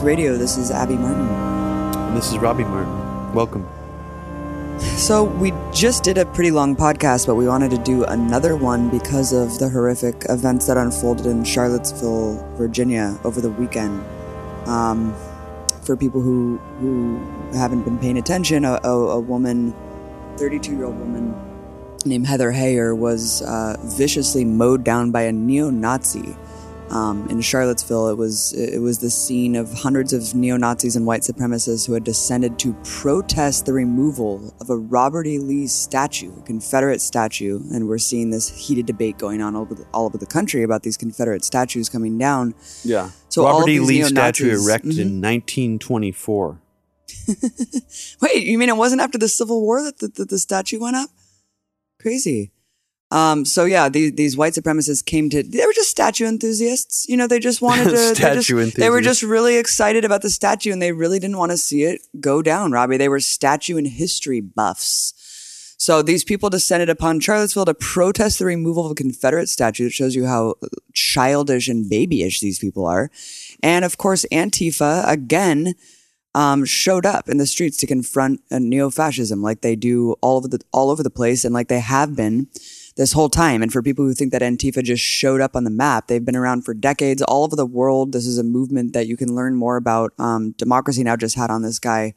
Radio. This is Abby Martin. And this is Robbie Martin. Welcome. So, we just did a pretty long podcast, but we wanted to do another one because of the horrific events that unfolded in Charlottesville, Virginia over the weekend. Um, for people who, who haven't been paying attention, a, a, a woman, 32 year old woman named Heather Heyer, was uh, viciously mowed down by a neo Nazi um, in Charlottesville, it was it was the scene of hundreds of neo Nazis and white supremacists who had descended to protest the removal of a Robert E. Lee statue, a Confederate statue, and we're seeing this heated debate going on all over the, all over the country about these Confederate statues coming down. Yeah. So Robert E. all of Lee statue erected Mhm. in 1924. Wait, you mean it wasn't after the Civil War that the, that the statue went up? Crazy. Um, so yeah, these, these white supremacists came to, they were just statue enthusiasts. You know, they just wanted to, they, just, Statue they were just really excited about the statue and they really didn't want to see it go down, Robbie. They were statue and history buffs. So these people descended upon Charlottesville to protest the removal of a Confederate statue. It shows you how childish and babyish these people are. And of course, Antifa, again, um, showed up in the streets to confront uh, neo-fascism like they do all over the all over the place and like they have been this whole time. And for people who think that Antifa just showed up on the map, they've been around for decades all over the world. This is a movement that you can learn more about. Um, Democracy Now just had on this guy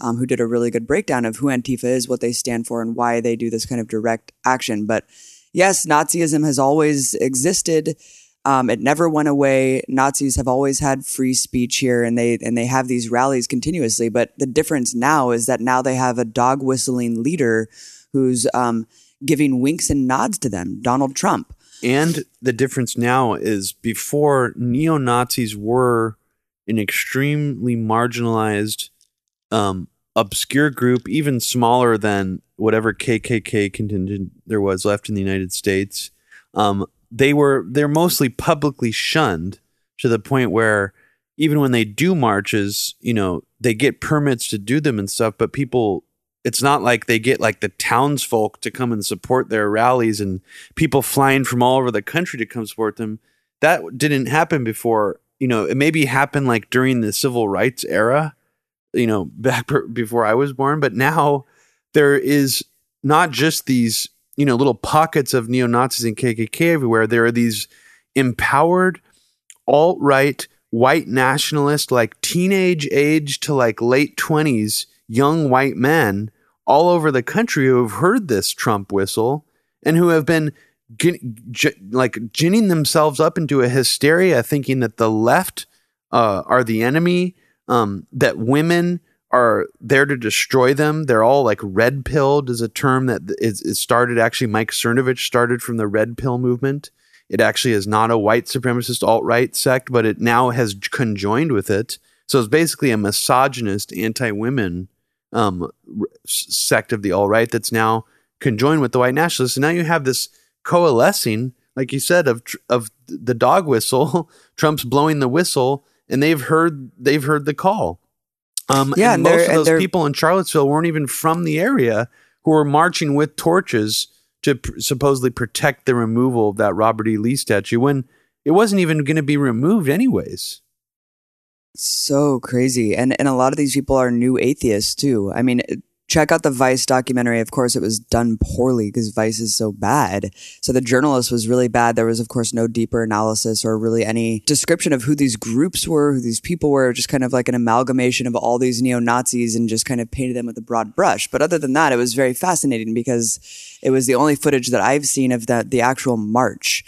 um, who did a really good breakdown of who Antifa is, what they stand for, and why they do this kind of direct action. But yes, Nazism has always existed. Um, it never went away. Nazis have always had free speech here, and they and they have these rallies continuously. But the difference now is that now they have a dog whistling leader who's um, giving winks and nods to them, Donald Trump. And the difference now is before neo Nazis were an extremely marginalized, um, obscure group, even smaller than whatever KKK contingent there was left in the United States. Um, they were they're mostly publicly shunned to the point where even when they do marches, you know, they get permits to do them and stuff, but people it's not like they get like the townsfolk to come and support their rallies and people flying from all over the country to come support them. That didn't happen before. You know, it maybe happened like during the civil rights era, you know, back before I was born, but now there is not just these, you know, little pockets of neo Nazis and KKK everywhere. There are these empowered alt right white nationalist, like teenage age to like late 20s, young white men all over the country who have heard this Trump whistle and who have been like ginning themselves up into a hysteria, thinking that the left uh, are the enemy, um, that women are there to destroy them. They're all like red pilled is a term that is, is started. Actually, Mike Cernovich started from the red pill movement. It actually is not a white supremacist alt right sect, but it now has conjoined with it. So it's basically a misogynist, anti women um, sect of the all right that's now conjoined with the white nationalists. And now you have this coalescing, like you said, of tr- of the dog whistle. Trump's blowing the whistle, and they've heard they've heard the call. Um, Yeah, and and most of those they're- people in Charlottesville weren't even from the area who were marching with torches to pr- supposedly protect the removal of that Robert E. Lee statue when it wasn't even going to be removed anyways. So crazy. And and a lot of these people are new atheists too. I mean, check out the Vice documentary. Of course, it was done poorly because Vice is so bad. So the journalist was really bad. There was, of course, no deeper analysis or really any description of who these groups were, who these people were, just kind of like an amalgamation of all these neo Nazis and just kind of painted them with a broad brush. But other than that, it was very fascinating because it was the only footage that I've seen of that the actual march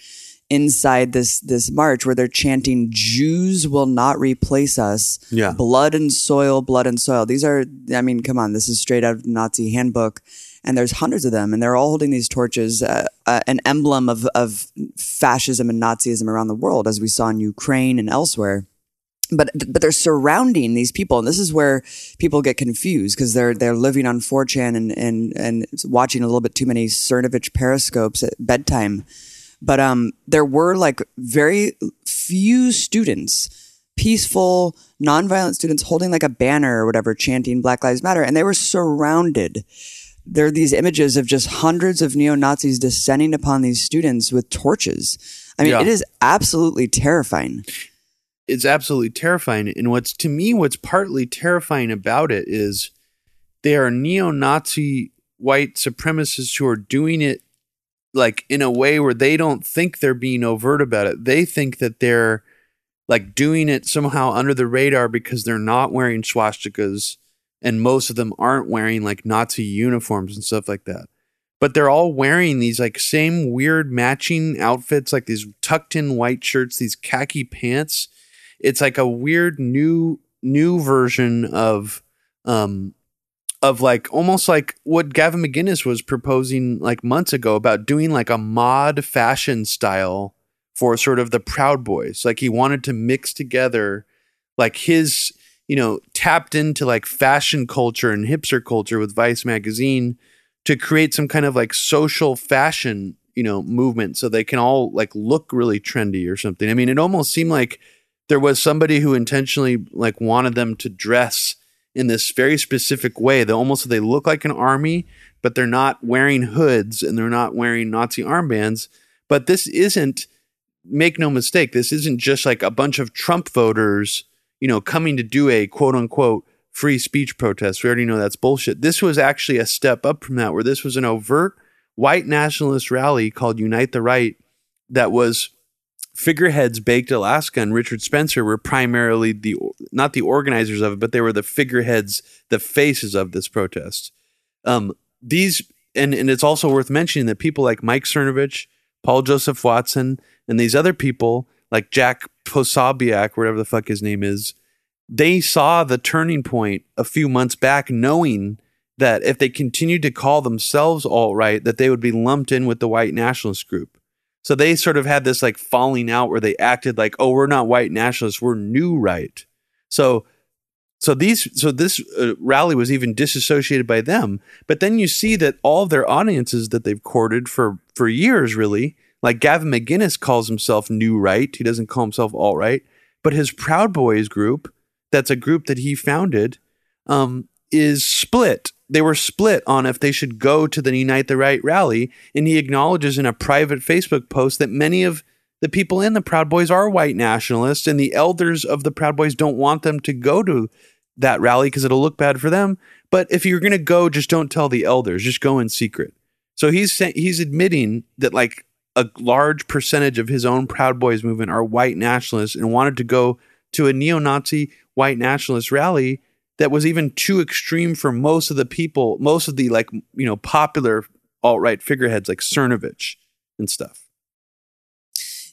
inside this this march where they're chanting Jews will not replace us. Yeah. Blood and soil, blood and soil. These are I mean, come on, this is straight out of the Nazi handbook. And there's hundreds of them, and they're all holding these torches, uh, uh, an emblem of, of fascism and Nazism around the world, as we saw in Ukraine and elsewhere but but they're surrounding these people, and this is where people get confused because they're they're living on 4chan and and and watching a little bit too many Cernovich periscopes at bedtime. But um, there were like very few students, peaceful, nonviolent students, holding like a banner or whatever, chanting Black Lives Matter, and they were surrounded. There are these images of just hundreds of neo Nazis descending upon these students with torches. I mean, Yeah. it is absolutely terrifying. It's absolutely terrifying. And what's to me, what's partly terrifying about it is they are neo-Nazi white supremacists who are doing it like in a way where they don't think they're being overt about it. They think that they're like doing it somehow under the radar because they're not wearing swastikas and most of them aren't wearing like Nazi uniforms and stuff like that. But they're all wearing these like same weird matching outfits, like these tucked in white shirts, these khaki pants. It's like a weird new new version of um of like almost like what Gavin McInnes was proposing like months ago about doing like a mod fashion style for sort of the Proud Boys. Like he wanted to mix together like his, you know, tapped into like fashion culture and hipster culture with Vice magazine to create some kind of like social fashion, you know, movement so they can all like look really trendy or something. I mean, it almost seemed like there was somebody who intentionally like wanted them to dress in this very specific way. They almost they look like an army, but they're not wearing hoods and they're not wearing Nazi armbands. But this isn't. Make no mistake, this isn't just like a bunch of Trump voters, you know, coming to do a quote unquote free speech protest. We already know that's bullshit. This was actually a step up from that, where this was an overt white nationalist rally called Unite the Right that was figureheads baked alaska and richard spencer were primarily the not the organizers of it but they were the figureheads the faces of this protest. Um, these and, and it's also worth mentioning that people like mike cernovich paul joseph watson and these other people like jack posobiec whatever the fuck his name is they saw the turning point a few months back knowing that if they continued to call themselves alt-right that they would be lumped in with the white nationalist group so they sort of had this like falling out where they acted like, oh, we're not white nationalists, we're new right. So so these so this uh, rally was even disassociated by them. But then you see that all of their audiences that they've courted for for years really, like Gavin McInnes calls himself new right. He doesn't call himself alt right, but his Proud Boys group, that's a group that he founded, um, is split they were split on if they should go to the Unite the Right rally. And he acknowledges in a private Facebook post that many of the people in the Proud Boys are white nationalists, and the elders of the Proud Boys don't want them to go to that rally because it'll look bad for them. But if you're going to go, just don't tell the elders, just go in secret. So he's he's admitting that like a large percentage of his own Proud Boys movement are white nationalists and wanted to go to a neo-Nazi white nationalist rally that was even too extreme for most of the people, most of the like, you know, popular alt right figureheads like Cernovich and stuff.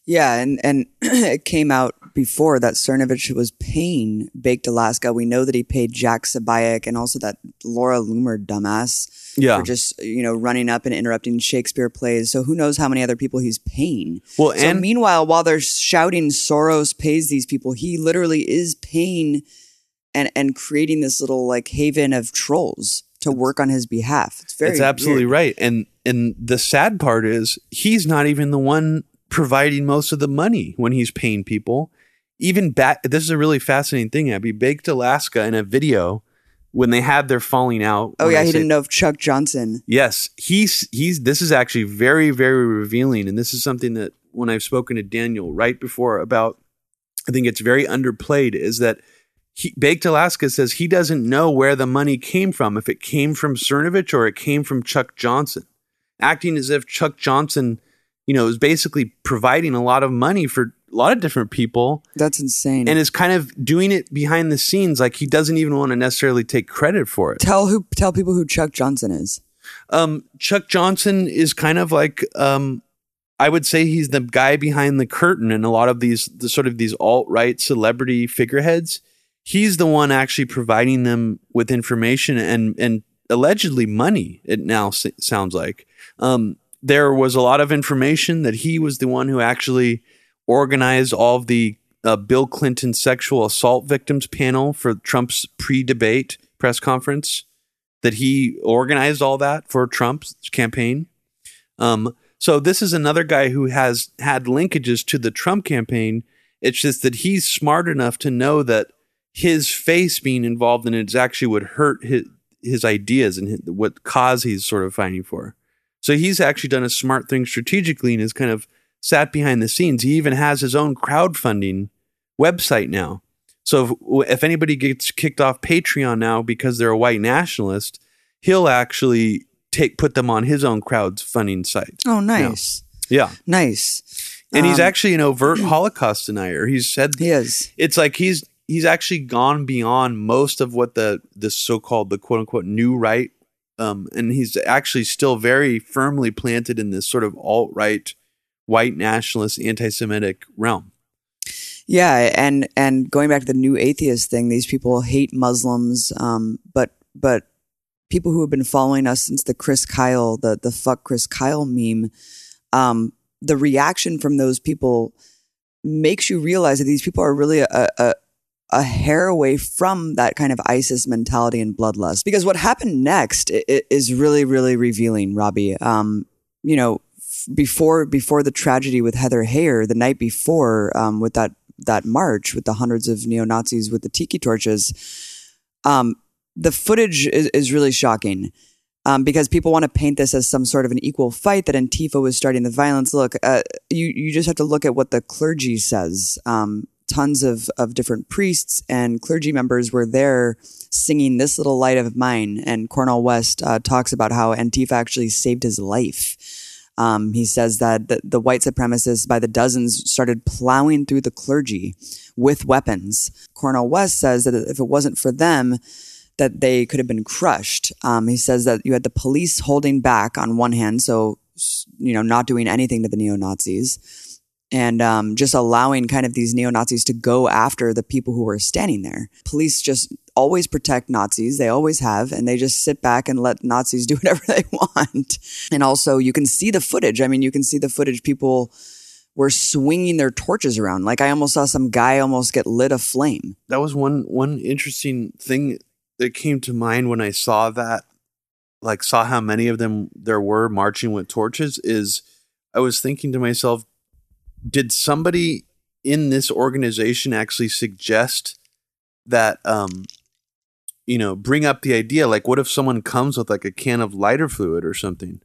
Yeah, and and it came out before that Cernovich was paying Baked Alaska. We know that he paid Jack Posobiec and also that Laura Loomer dumbass yeah. for just you know running up and interrupting Shakespeare plays. So who knows how many other people he's paying? Well, so and meanwhile, while they're shouting Soros pays these people, he literally is paying and and creating this little like haven of trolls to work on his behalf. It's very It's absolutely weird. right. And and the sad part is he's not even the one providing most of the money when he's paying people. Even back this is a really fascinating thing, Abby. Baked Alaska in a video when they had their falling out. Oh yeah, I he say- didn't know if Chuck Johnson. Yes, he's he's this is actually very very revealing and this is something that when I've spoken to Daniel right before about I think it's very underplayed is that he, Baked Alaska says he doesn't know where the money came from if it came from Cernovich or it came from Chuck Johnson acting as if Chuck Johnson you know is basically providing a lot of money for a lot of different people That's insane. and is kind of doing it behind the scenes like he doesn't even want to necessarily take credit for it tell who tell people who Chuck Johnson is. um, Chuck Johnson is kind of like um, I would say he's the guy behind the curtain in a lot of these the sort of these alt right celebrity figureheads. He's the one actually providing them with information and and allegedly money. It now s- sounds like um, there was a lot of information that he was the one who actually organized all of the uh, Bill Clinton sexual assault victims panel for Trump's pre-debate press conference that he organized all that for Trump's campaign. Um, so this is another guy who has had linkages to the Trump campaign. It's just that he's smart enough to know that his face being involved in it actually would hurt his his ideas and his, what cause he's sort of fighting for. So he's actually done a smart thing strategically and has kind of sat behind the scenes. He even has his own crowdfunding website now. So if, if anybody gets kicked off Patreon now because they're a white nationalist, he'll actually take put them on his own crowdfunding site. Oh, nice. Yeah. Nice. And he's Um, actually an overt Holocaust denier. He's said He is. it's like he's he's actually gone beyond most of what the the so-called the quote unquote new right um and he's actually still very firmly planted in this sort of alt-right white nationalist anti-semitic realm. Yeah, and and going back to the new atheist thing, these people hate Muslims, um, but but people who have been following us since the Chris Kyle, the the fuck Chris Kyle meme, um, the reaction from those people makes you realize that these people are really a, a a hair away from that kind of ISIS mentality and bloodlust. Because what happened next is really, really revealing, Robbie. Um, you know, before before the tragedy with Heather Heyer, the night before, um, with that that march with the hundreds of neo Nazis with the tiki torches, um, the footage is, is really shocking. Um, because people want to paint this as some sort of an equal fight that Antifa was starting the violence. Look, uh, you you just have to look at what the clergy says. Um, tons of of different priests and clergy members were there singing "This Little Light of Mine," and Cornel West uh, talks about how Antifa actually saved his life. Um, he says that the, the white supremacists by the dozens started plowing through the clergy with weapons. Cornel West says that if it wasn't for them, that they could have been crushed. Um, he says that you had the police holding back on one hand, so you know not doing anything to the neo Nazis, and um, just allowing kind of these neo Nazis to go after the people who were standing there. Police just always protect Nazis; they always have, and they just sit back and let Nazis do whatever they want. And also, you can see the footage. I mean, you can see the footage. People were swinging their torches around. Like I almost saw some guy almost get lit aflame. that was one one interesting thing that came to mind when I saw that, like saw how many of them there were marching with torches. Is I was thinking to myself, did somebody in this organization actually suggest that, um, you know, bring up the idea? Like, what if someone comes with like a can of lighter fluid or something,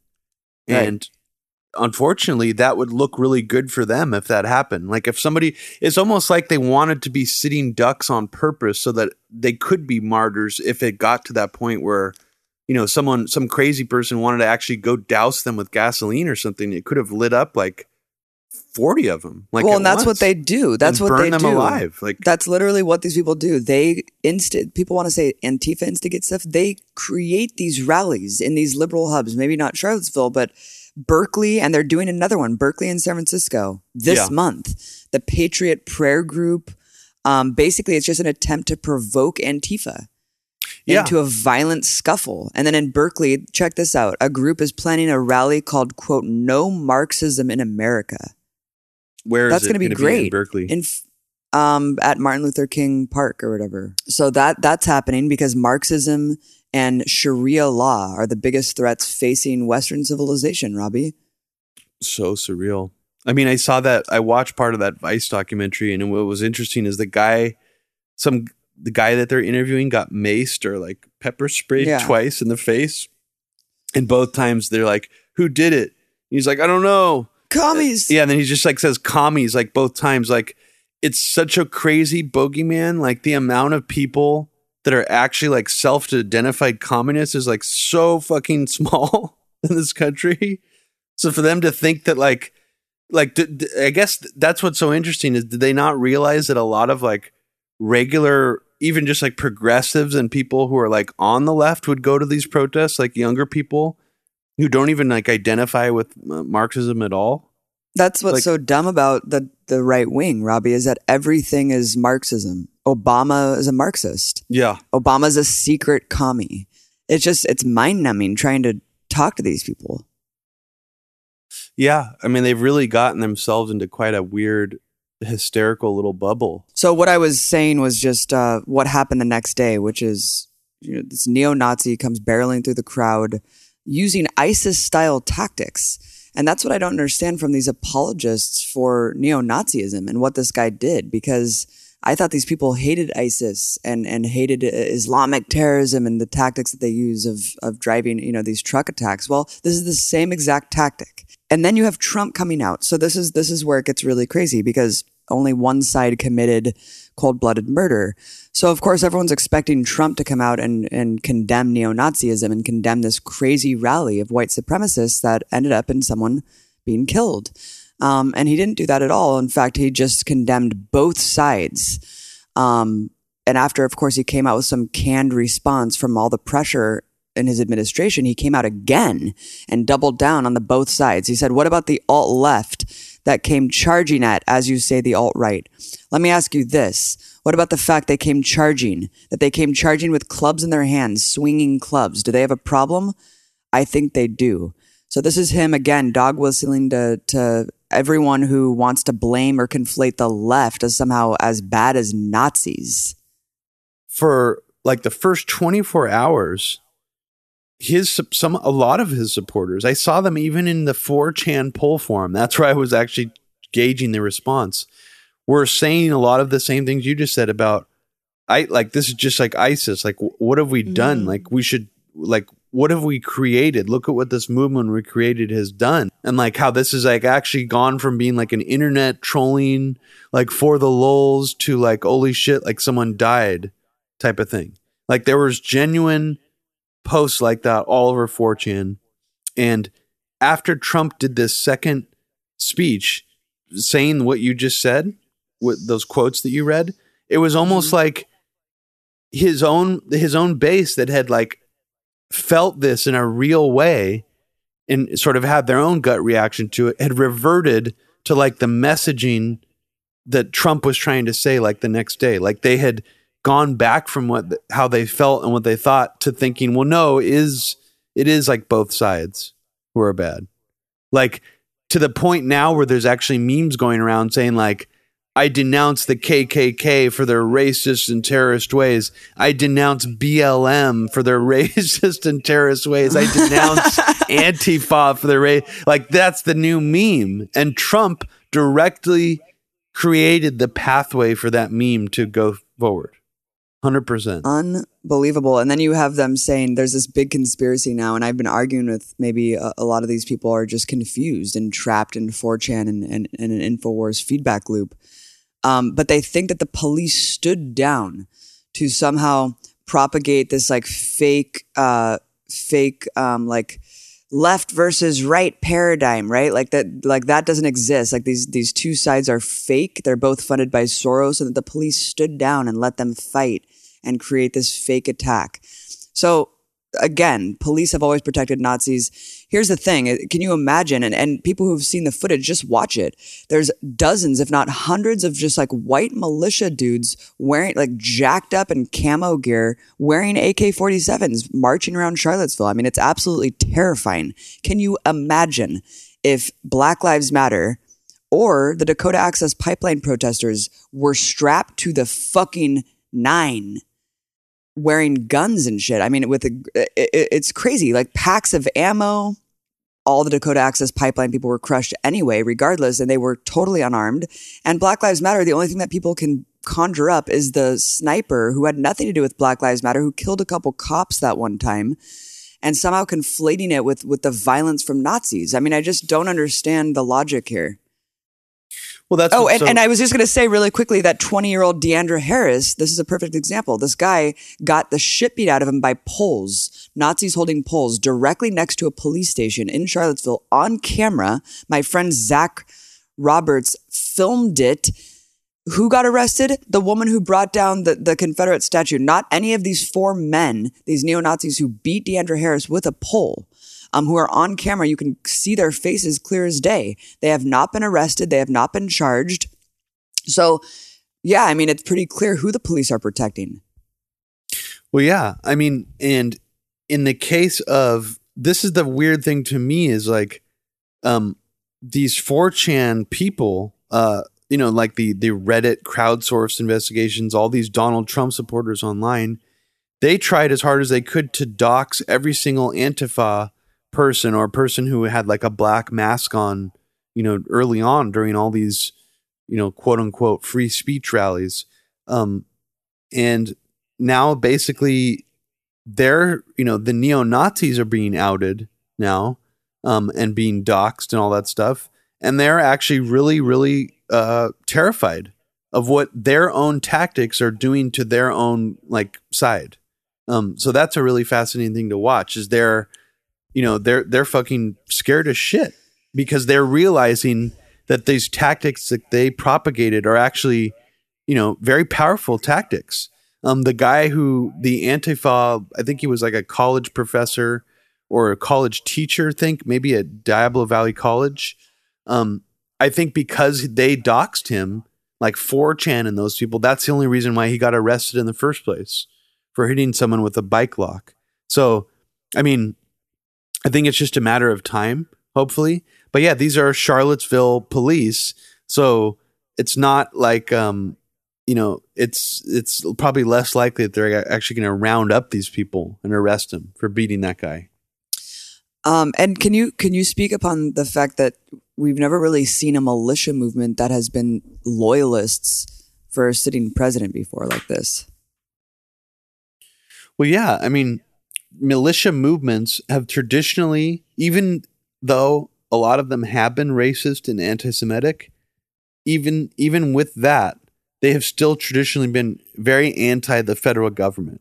Right. and unfortunately that would look really good for them if that happened like if somebody it's almost like they wanted to be sitting ducks on purpose so that they could be martyrs if it got to that point where you know someone some crazy person wanted to actually go douse them with gasoline or something it could have lit up like 40 of them like well, and that's what they do. That's and what burn they them do. alive like That's literally what these people do. They insta people want to say Antifa instigate stuff. They create these rallies in these liberal hubs, maybe not Charlottesville, but Berkeley, and they're doing another one, Berkeley and San Francisco this Yeah. month. The Patriot Prayer Group. Um, basically, it's just an attempt to provoke Antifa Yeah. into a violent scuffle. And then in Berkeley, check this out: a group is planning a rally called "quote No Marxism in America." Where That's going to be great in berkeley in um at Martin Luther King Park or whatever. So that that's happening because Marxism and Sharia law are the biggest threats facing Western civilization. Robbie, so surreal. I mean, I saw that. I watched part of that Vice documentary, and what was interesting is the guy, some the guy that they're interviewing got maced or like pepper sprayed Yeah. twice in the face, and both times they're like, "Who did it?" He's like, "I don't know." Commies. Yeah, and then he just like says commies like both times. Like it's such a crazy bogeyman. Like the amount of people that are actually like self-identified communists is like so fucking small in this country. So for them to think that like like d- d- I guess that's what's so interesting is did they not realize that a lot of like regular even just like progressives and people who are like on the left would go to these protests like younger people who don't even like identify with uh, Marxism at all. That's what's like- so dumb about the the right wing, Robbie, is that everything is Marxism. Obama is a Marxist. Yeah. Obama's a secret commie. It's just it's mind numbing trying to talk to these people. Yeah. I mean, they've really gotten themselves into quite a weird, hysterical little bubble. So what I was saying was just uh, what happened the next day, which is you know, this neo-Nazi comes barreling through the crowd using ISIS-style tactics, and that's what I don't understand from these apologists for neo-Nazism and what this guy did, because I thought these people hated ISIS and and hated uh, Islamic terrorism and the tactics that they use of of driving you know these truck attacks. Well, this is the same exact tactic. And then you have Trump coming out. So this is this is where it gets really crazy because only one side committed cold blooded murder. So, of course, everyone's expecting Trump to come out and, and condemn neo Nazism and condemn this crazy rally of white supremacists that ended up in someone being killed. Um, and he didn't do that at all. In fact, he just condemned both sides. Um, and after, of course, he came out with some canned response from all the pressure in his administration, he came out again and doubled down on the both sides. He said, What about the alt left that came charging at, as you say, the alt right? Let me ask you this. What about the fact they came charging, that they came charging with clubs in their hands, swinging clubs? Do they have a problem? I think they do. So this is him again, dog whistling to, to everyone who wants to blame or conflate the left as somehow as bad as Nazis. For like the first 24 hours, his some a lot of his supporters. I saw them even in the 4chan poll forum. That's where I was actually gauging the response. Were saying a lot of the same things you just said about I like this is just like ISIS. Like what have we done? Mm. Like we should like what have we created? Look at what this movement we created has done. And like how this is like actually gone from being like an internet trolling like for the lulls to like holy shit like someone died type of thing. Like there was genuine posts like that all over 4chan. And after Trump did this second speech saying what you just said, with those quotes that you read, it was almost mm-hmm. like his own his own base that had like felt this in a real way and sort of had their own gut reaction to it had reverted to like the messaging that Trump was trying to say like the next day like they had gone back from what how they felt and what they thought to thinking, well, no, is it is like both sides who are bad. Like to the point now where there's actually memes going around saying like I denounce the KKK for their racist and terrorist ways. I denounce BLM for their racist and terrorist ways. I denounce Antifa for their race. Like that's the new meme. And Trump directly created the pathway for that meme to go forward. 100%. Unbelievable. And then you have them saying there's this big conspiracy now. And I've been arguing with maybe a, a lot of these people are just confused and trapped in 4chan and, and, and an InfoWars feedback loop. Um, but they think that the police stood down to somehow propagate this like fake, uh, fake, um, like, left versus right paradigm, right? Like that, like that doesn't exist. Like these, these two sides are fake. They're both funded by Soros and that the police stood down and let them fight and create this fake attack. So again, police have always protected Nazis. Here's the thing. Uh, can you imagine? And, and people who've seen the footage, just watch it. There's dozens, if not hundreds of just like white militia dudes wearing like jacked up in camo gear, wearing AK-47s, marching around Charlottesville. I mean, it's absolutely terrifying. Can you imagine if Black Lives Matter or the Dakota Access Pipeline protesters were strapped to the fucking nine wearing guns and shit. I mean, with a, it, it's crazy. Like packs of ammo. All the Dakota Access Pipeline people were crushed anyway, regardless, and they were totally unarmed. And Black Lives Matter. The only thing that people can conjure up is the sniper who had nothing to do with Black Lives Matter, who killed a couple cops that one time, and somehow conflating it with with the violence from Nazis. I mean, I just don't understand the logic here. Well, that's oh, and, so- and I was just going to say really quickly that 20 year old DeAndre Harris, this is a perfect example. This guy got the shit beat out of him by poles, Nazis holding poles directly next to a police station in Charlottesville on camera. My friend Zach Roberts filmed it. Who got arrested? The woman who brought down the, the Confederate statue. Not any of these four men, these neo Nazis who beat DeAndre Harris with a pole um, who are on camera. You can see their faces clear as day. They have not been arrested. They have not been charged. So, yeah, I mean, it's pretty clear who the police are protecting. Well, yeah. I mean, and in the case of this is the weird thing to me is like um these 4chan people uh you know like the the Reddit crowdsourced investigations all these Donald Trump supporters online they tried as hard as they could to dox every single antifa person or a person who had like a black mask on, you know, early on during all these, you know, quote unquote free speech rallies. Um, and now basically they're, you know, the neo Nazis are being outed now um, and being doxxed and all that stuff. and they're actually really, really uh, terrified of what their own tactics are doing to their own like side. Um, so that's a really fascinating thing to watch. Is they're, you know, they're they're fucking scared as shit because they're realizing that these tactics that they propagated are actually, you know, very powerful tactics. Um, the guy who the Antifa, I think he was like a college professor or a college teacher, think maybe at Diablo Valley College. Um, I think because they doxed him, like 4chan and those people, that's the only reason why he got arrested in the first place for hitting someone with a bike lock. So, I mean, I think it's just a matter of time, hopefully. But yeah, these are Charlottesville police. So it's not like, um, you know, it's it's probably less likely that they're actually going to round up these people and arrest them for beating that guy. Um, and can you can you speak upon the fact that we've never really seen a militia movement that has been loyalists for a sitting president before like this? Well, yeah, I mean, militia movements have traditionally, even though a lot of them have been racist and anti-Semitic, even even with that, they have still traditionally been very anti the federal government,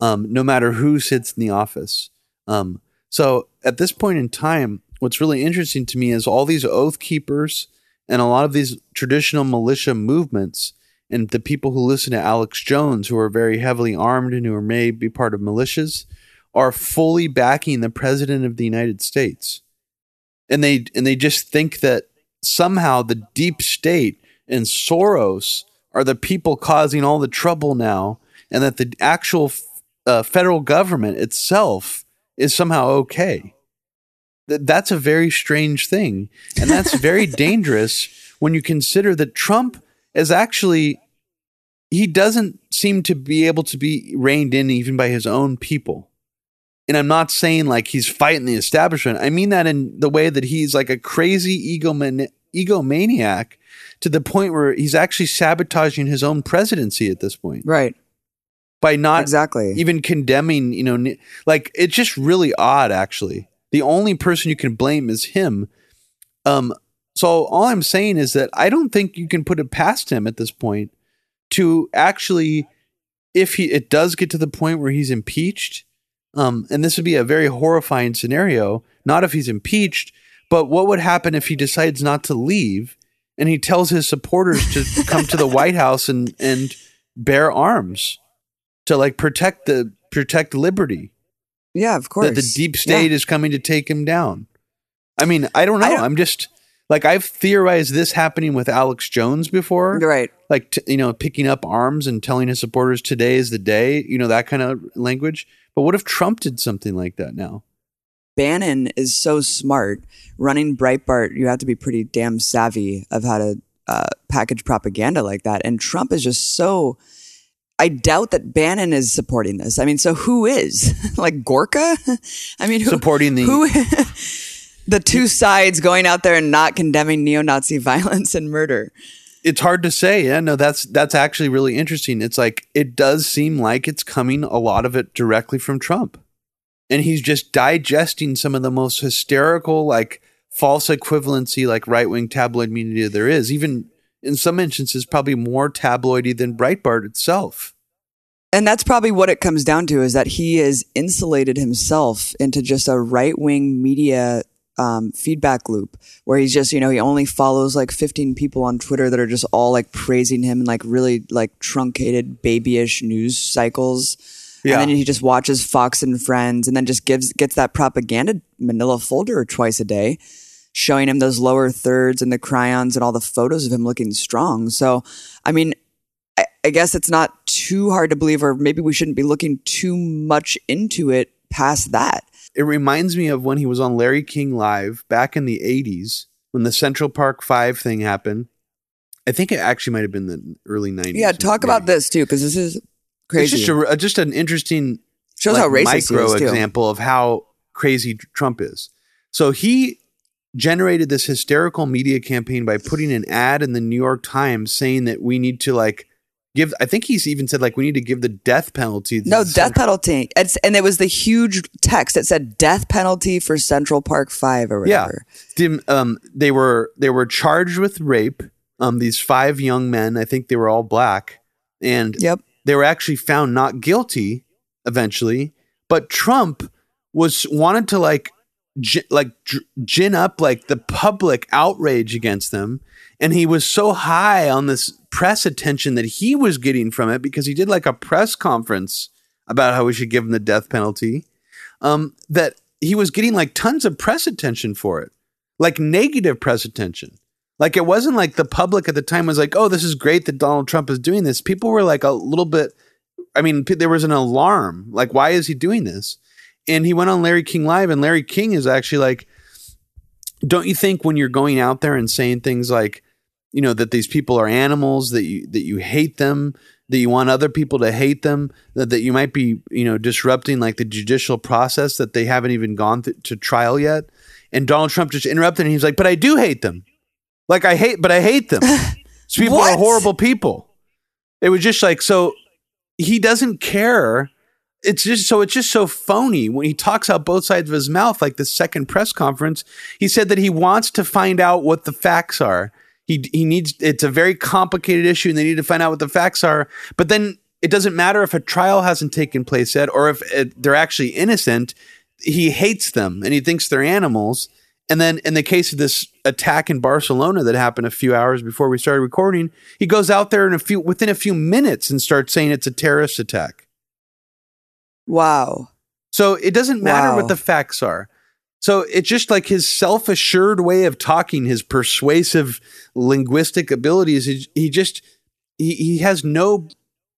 um, no matter who sits in the office. Um, so at this point in time, what's really interesting to me is all these oath keepers and a lot of these traditional militia movements and the people who listen to Alex Jones, who are very heavily armed and who may be part of militias, are fully backing the president of the United States. And they and they just think that somehow the deep state and Soros are the people causing all the trouble now, and that the actual uh, federal government itself is somehow okay. Th- that's a very strange thing. And that's very dangerous when you consider that Trump is actually, he doesn't seem to be able to be reined in even by his own people. And I'm not saying like he's fighting the establishment. I mean that in the way that he's like a crazy egoman- egomaniac to the point where he's actually sabotaging his own presidency at this point. Right by not exactly even condemning, you know, like it's just really odd actually. The only person you can blame is him. Um so all I'm saying is that I don't think you can put it past him at this point to actually if he it does get to the point where he's impeached, um, and this would be a very horrifying scenario, not if he's impeached, but what would happen if he decides not to leave and he tells his supporters to come to the White House and and bear arms? to like protect the protect liberty. Yeah, of course. That the deep state yeah. is coming to take him down. I mean, I don't know. I am just like I've theorized this happening with Alex Jones before. Right. Like t- you know, picking up arms and telling his supporters today is the day, you know, that kind of language. But what if Trump did something like that now? Bannon is so smart. Running Breitbart, you have to be pretty damn savvy of how to uh, package propaganda like that. And Trump is just so I doubt that Bannon is supporting this. I mean, so who is like Gorka? I mean, who, supporting the who the two sides going out there and not condemning neo-Nazi violence and murder. It's hard to say. Yeah, no, that's that's actually really interesting. It's like it does seem like it's coming a lot of it directly from Trump. And he's just digesting some of the most hysterical like false equivalency like right-wing tabloid media there is. Even in some instances, probably more tabloidy than Breitbart itself. And that's probably what it comes down to is that he has insulated himself into just a right wing media um, feedback loop where he's just, you know, he only follows like 15 people on Twitter that are just all like praising him in like really like truncated babyish news cycles. Yeah. And then he just watches Fox and Friends and then just gives, gets that propaganda manila folder twice a day showing him those lower thirds and the chyrons and all the photos of him looking strong. So, I mean, I, I guess it's not too hard to believe, or maybe we shouldn't be looking too much into it past that. It reminds me of when he was on Larry King Live back in the 80s when the Central Park 5 thing happened. I think it actually might have been the early 90s. Yeah, talk about this too, because this is crazy. It's just, a, uh, just an interesting shows like, how racist micro example of how crazy Trump is. So he generated this hysterical media campaign by putting an ad in the New York Times saying that we need to like give. I think he's even said like we need to give the death penalty. No, death penalty. It's, and it was the huge text that said death penalty for Central Park 5 or Yeah, whatever. Dim- um, they were they were charged with rape. Um, these five young men, I think they were all black, and Yep. they were actually found not guilty eventually. But Trump was wanted to like gi- like gin up like the public outrage against them, and he was so high on this press attention that he was getting from it because he did like a press conference about how we should give him the death penalty. Um, that he was getting like tons of press attention for it, like negative press attention. Like it wasn't like the public at the time was like, "Oh, this is great that Donald Trump is doing this." People were like a little bit. I mean, there was an alarm. Like, why is he doing this? And he went on Larry King Live, and Larry King is actually like, "Don't you think when you're going out there and saying things like, you know, that these people are animals, that you that you hate them, that you want other people to hate them, that, that you might be, you know, disrupting like the judicial process that they haven't even gone th- to trial yet?" And Donald Trump just interrupted, and he's like, "But I do hate them." Like I hate, but I hate them. These people are horrible people. It was just like so. He doesn't care. It's just so it's just so phony when he talks out both sides of his mouth. Like the second press conference, he said that he wants to find out what the facts are. He he needs. It's a very complicated issue, and they need to find out what the facts are. But then it doesn't matter if a trial hasn't taken place yet, or if it, they're actually innocent. He hates them, and he thinks they're animals. And then in the case of this attack in Barcelona that happened a few hours before we started recording, he goes out there in a few within a few minutes and starts saying it's a terrorist attack. Wow. So it doesn't matter Wow. what the facts are. So it's just like his self-assured way of talking, his persuasive linguistic abilities. He, he just he, he has no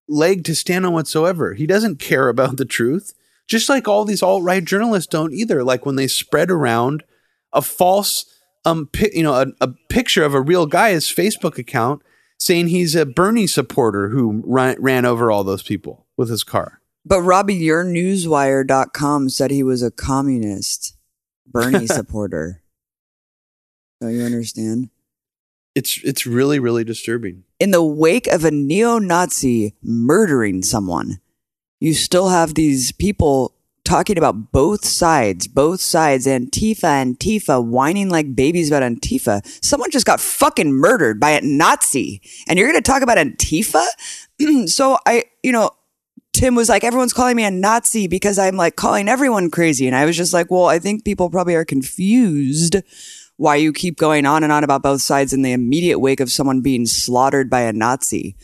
leg to stand on whatsoever. He doesn't care about the truth. Just like all these alt-right journalists don't either. Like when they spread around a false um pi- you know a, a picture of a real guy his Facebook account saying he's a Bernie supporter who ran, ran over all those people with his car. But Robbie, your newswire.com said he was a communist, Bernie supporter. So you understand? It's it's really really disturbing. In the wake of a neo Nazi murdering someone, you still have these people talking about both sides, both sides, Antifa, Antifa, whining like babies about Antifa. Someone just got fucking murdered by a Nazi, and you're going to talk about Antifa? so I, you know, Tim was like, everyone's calling me a Nazi because I'm like calling everyone crazy. And I was just like, well, I think people probably are confused why you keep going on and on about both sides in the immediate wake of someone being slaughtered by a Nazi.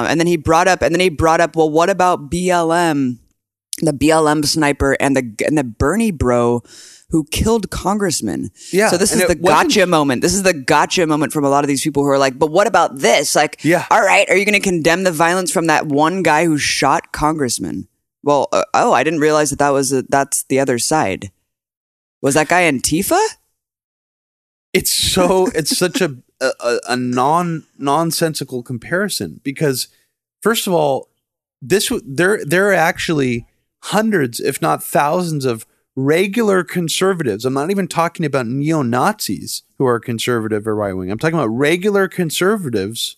Um, and then he brought up, and then he brought up, well, what about BLM, the BLM sniper and the and the Bernie bro who killed congressmen? Yeah, So this is the gotcha moment. This is the gotcha moment from a lot of these people who are like, but what about this? Like, Yeah. all right, are you going to condemn the violence from that one guy who shot congressmen? Well, uh, oh, I didn't realize that that was a, that's the other side. Was that guy Antifa? it's so it's such a, a a non nonsensical comparison because first of all this there there are actually hundreds if not thousands of regular conservatives i'm not even talking about neo-nazis who are conservative or right-wing i'm talking about regular conservatives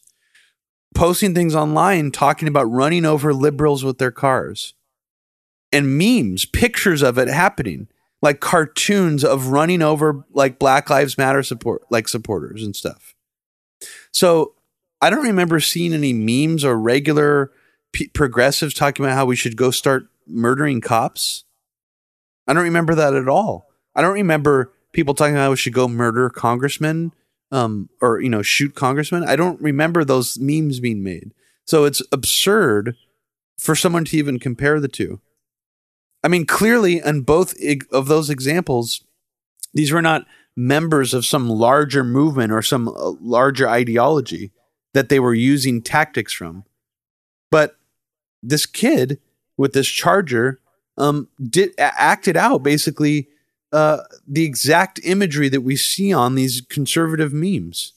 posting things online talking about running over liberals with their cars and memes pictures of it happening like cartoons of running over like Black Lives Matter support like supporters and stuff. So I don't remember seeing any memes or regular p- progressives talking about how we should go start murdering cops. I don't remember that at all. I don't remember people talking about we should go murder congressmen um, or you know shoot congressmen. I don't remember those memes being made. So it's absurd for someone to even compare the two. I mean, clearly, in both of those examples, these were not members of some larger movement or some uh, larger ideology that they were using tactics from. But this kid with this charger um, did acted out basically uh, the exact imagery that we see on these conservative memes.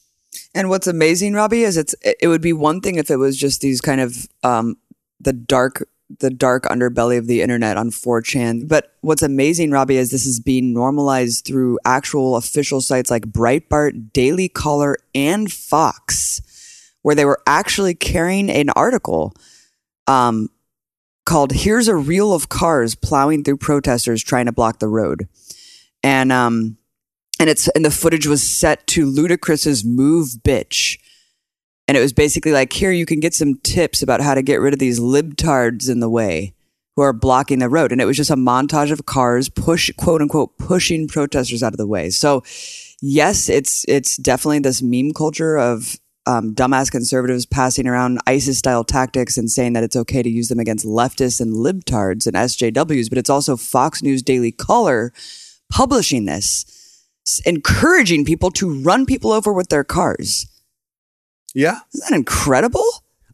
And what's amazing, Robbie, is it's it would be one thing if it was just these kind of um the dark the dark underbelly of the internet on 4chan. But what's amazing, Robbie, is this is being normalized through actual official sites like Breitbart, Daily Caller, and Fox, where they were actually carrying an article um, called "Here's a Reel of Cars Plowing Through Protesters Trying to Block the Road," and um, and it's and the footage was set to Ludacris's "Move, Bitch." And it was basically like, here you can get some tips about how to get rid of these libtards in the way who are blocking the road. And it was just a montage of cars push, quote unquote, pushing protesters out of the way. So yes, it's, it's definitely this meme culture of, um, dumbass conservatives passing around ISIS style tactics and saying that it's okay to use them against leftists and libtards and SJWs. But it's also Fox News Daily Caller publishing this, encouraging people to run people over with their cars. Yeah. Isn't that incredible?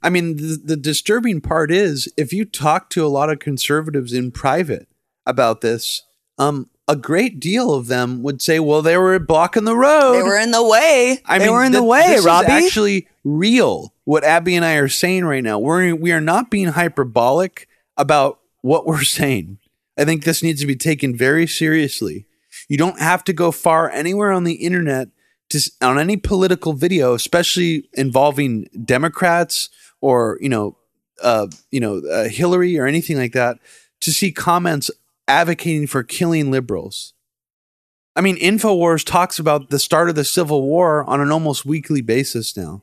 I mean, the, the disturbing part is if you talk to a lot of conservatives in private about this, um, a great deal of them would say, "Well, they were blocking the road. They were in the way. I they mean, were in the th- way, this is actually real. What Abby and I are saying right now, we're we are not being hyperbolic about what we're saying. I think this needs to be taken very seriously. You don't have to go far anywhere on the internet to on any political video, especially involving Democrats or you know, uh, you know, uh, Hillary or anything like that, to see comments advocating for killing liberals. I mean, InfoWars talks about the start of the Civil War on an almost weekly basis now.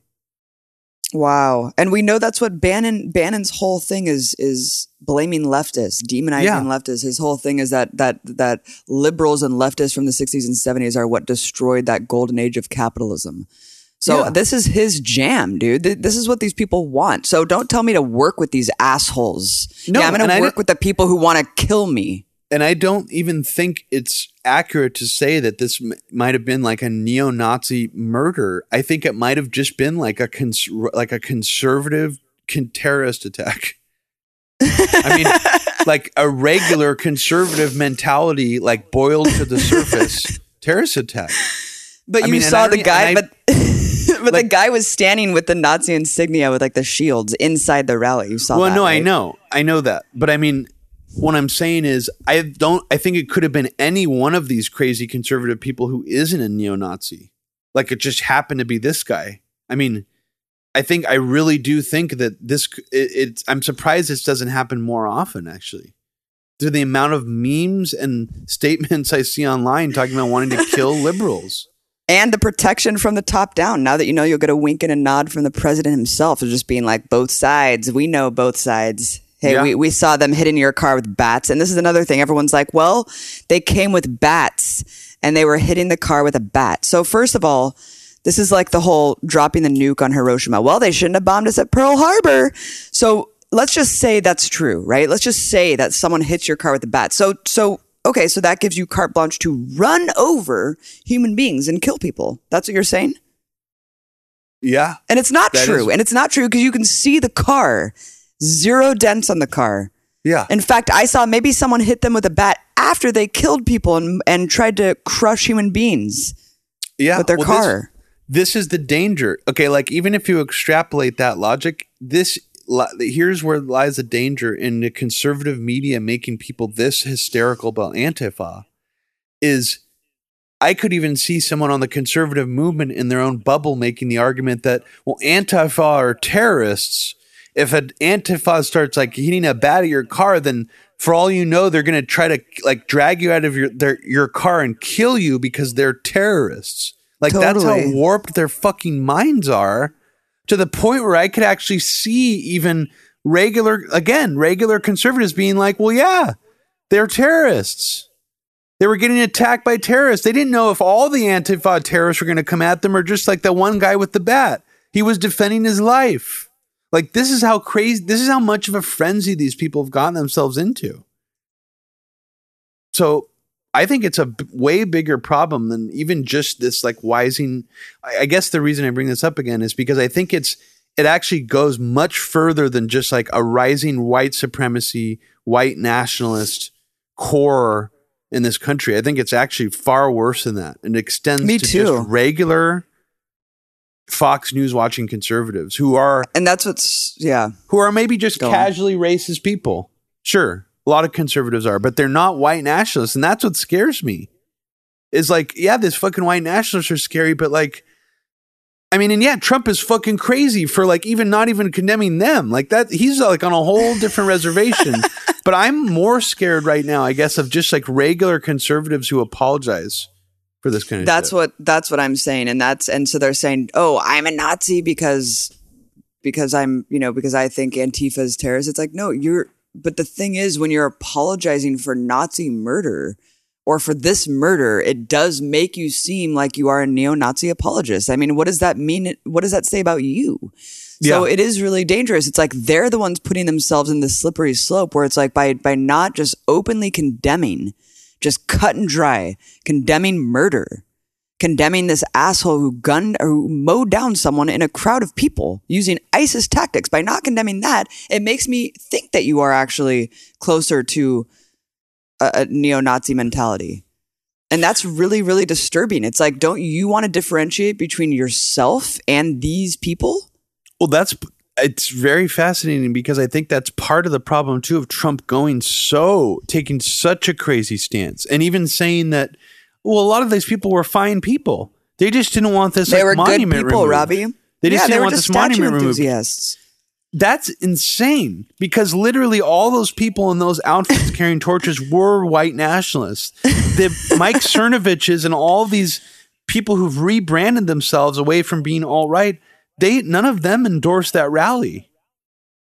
wow. And we know that's what Bannon Bannon's whole thing is is blaming leftists, demonizing Yeah. leftists. His whole thing is that that that liberals and leftists from the 60s and 70s are what destroyed that golden age of capitalism. So Yeah. this is his jam, dude. This is what these people want. So don't tell me to work with these assholes. No, yeah, I'm going to work with the people who want to kill me. And I don't even think it's accurate to say that this m- might have been like a neo-Nazi murder. I think it might have just been like a cons- like a conservative con- terrorist attack. I mean, like a regular conservative mentality, like boiled to the surface terrorist attack. But I you mean, saw the guy, I- but but the guy was standing with the Nazi insignia with like the shields inside the rally. You saw well, that, no, I know, I know that, but I mean, what I'm saying is, I don't. I think it could have been any one of these crazy conservative people who isn't a neo-Nazi. Like it just happened to be this guy. I mean, I think I really do think that this. It, it's. I'm surprised this doesn't happen more often. Actually, through the amount of memes and statements I see online talking about wanting to kill liberals. And the protection from the top down. Now that you know, you'll get a wink and a nod from the president himself of just being like, both sides. We know both sides. Hey, Yeah. we, we saw them hitting your car with bats. And this is another thing. Everyone's like, well, they came with bats and they were hitting the car with a bat. So, first of all, this is like the whole dropping the nuke on Hiroshima. Well, they shouldn't have bombed us at Pearl Harbor. So, let's just say that's true, right? Let's just say that someone hits your car with a bat. So, so, okay, so that gives you carte blanche to run over human beings and kill people. That's what you're saying? Yeah, And it's not true. is- and it's not true because you can see the car. Zero dents on the car. yeah. In fact, I saw maybe someone hit them with a bat after they killed people and, and tried to crush human beings yeah, with their well, car. this is the danger. Okay, like even if you extrapolate that logic, this here's where lies the danger in the conservative media making people this hysterical about Antifa. Is I could even see someone on the conservative movement in their own bubble making the argument that well, Antifa are terrorists. If an Antifa starts like hitting a bat at your car, then for all you know, they're going to try to like drag you out of your their, your car and kill you because they're terrorists. Like that's how warped their fucking minds are to the point where I could actually see even regular, again, regular conservatives being like, well, yeah, they're terrorists. They were getting attacked by terrorists. They didn't know if all the Antifa terrorists were going to come at them or just like that one guy with the bat. He was defending his life. Like, this is how crazy, this is how much of a frenzy these people have gotten themselves into. So I think it's a b- way bigger problem than even just this like wising. I, I guess the reason I bring this up again is because I think it's it actually goes much further than just like a rising white supremacy, white nationalist core in this country. I think it's actually far worse than that, and extends Me to too. just regular Fox News watching conservatives who are And that's what's, yeah. who are maybe just Go on. casually racist people. Sure, a lot of conservatives are, but they're not white nationalists, and that's what scares me. Is like, yeah, this fucking white nationalists are scary, but like, I mean, and yeah, Trump is fucking crazy for like even not even condemning them. Like that, he's like on a whole different reservation. But I'm more scared right now, I guess, of just like regular conservatives who apologize for this kind of. That's shit. what that's what I'm saying, and that's and so they're saying, "Oh, I'm a Nazi because because I'm you know because I think Antifa is terrorist." It's like no, you're. But the thing is, when you're apologizing for Nazi murder or for this murder, it does make you seem like you are a neo-Nazi apologist. I mean, what does that mean? What does that say about you? So Yeah. it is really dangerous. It's like they're the ones putting themselves in this slippery slope where it's like by by not just openly condemning, just cut and dry, condemning murder, condemning this asshole who gunned or who mowed down someone in a crowd of people using ISIS tactics. By not condemning that, it makes me think that you are actually closer to a, a neo-Nazi mentality. And that's really, really disturbing. It's like, don't you want to differentiate between yourself and these people? Well, that's it's very fascinating because I think that's part of the problem too of Trump going so taking such a crazy stance and even saying that well, a lot of these people were fine people. They just didn't want this They like, were good monument people, removed. Robbie. They just yeah, didn't they were want just this monument removed. enthusiasts. That's insane because literally all those people in those outfits carrying torches were white nationalists. The Mike Cernoviches and all these people who've rebranded themselves away from being all right, they none of them endorsed that rally.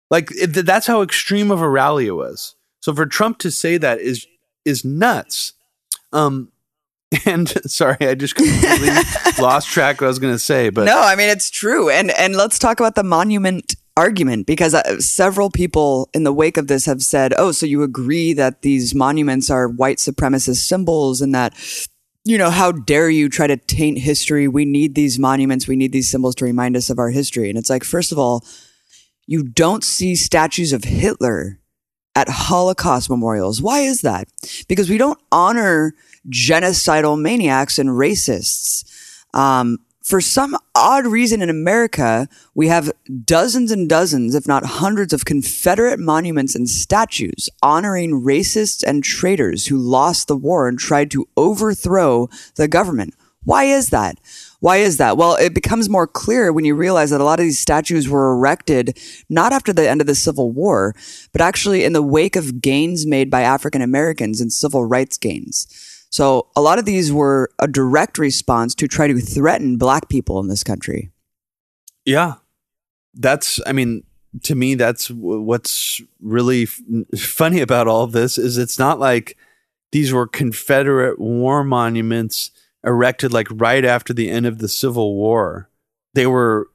Like it, that's how extreme of a rally it was. So for Trump to say that is is nuts. Um and sorry, I just completely lost track of what I was going to say, but no, I mean it's true. And and let's talk about the monument argument because uh, several people in the wake of this have said, "Oh, so you agree that these monuments are white supremacist symbols and that you know, how dare you try to taint history? We need these monuments, we need these symbols to remind us of our history." And it's like, first of all, you don't see statues of Hitler at Holocaust memorials. Why is that? Because we don't honor genocidal maniacs and racists. Um, for some odd reason in America, we have dozens and dozens, if not hundreds, of Confederate monuments and statues honoring racists and traitors who lost the war and tried to overthrow the government. Why is that? Why is that? Well, it becomes more clear when you realize that a lot of these statues were erected not after the end of the Civil War, but actually in the wake of gains made by African Americans and civil rights gains. So a lot of these were a direct response to try to threaten black people in this country. Yeah. That's, I mean, to me, that's what's really f- funny about all of this is it's not like these were Confederate war monuments erected like right after the end of the Civil War. They were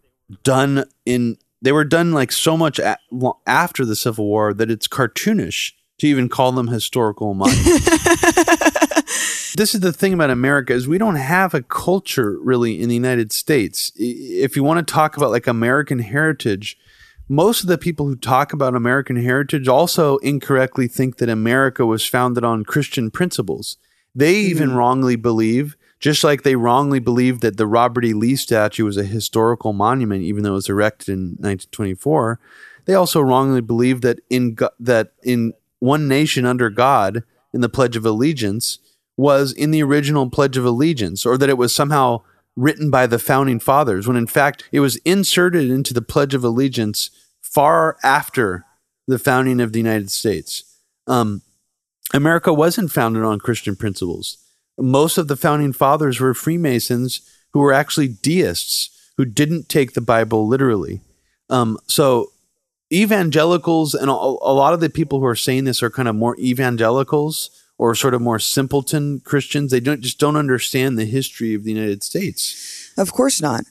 done in, they were done like so much a- after the Civil War that it's cartoonish to even call them historical monuments. this is the thing about America is we don't have a culture really in the United States. If you want to talk about like American heritage, most of the people who talk about American heritage also incorrectly think that America was founded on Christian principles. They even mm-hmm. wrongly believe, just like they wrongly believe that the Robert E. Lee statue was a historical monument, even though it was erected in 1924. They also wrongly believe that in that in one nation under God in the Pledge of Allegiance was in the original Pledge of Allegiance, or that it was somehow written by the founding fathers, when in fact it was inserted into the Pledge of Allegiance far after the founding of the United States. Um, America wasn't founded on Christian principles. Most of the founding fathers were Freemasons who were actually deists who didn't take the Bible literally. Um, so evangelicals and a, a lot of the people who are saying this are kind of more evangelicals or sort of more simpleton Christians. They don't just don't understand the history of the United States. Of course not.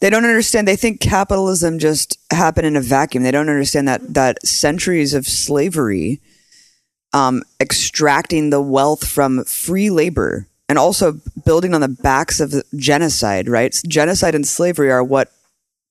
They don't understand. They think capitalism just happened in a vacuum. They don't understand that that centuries of slavery, um, extracting the wealth from free labor, and also building on the backs of genocide. Right, genocide and slavery are what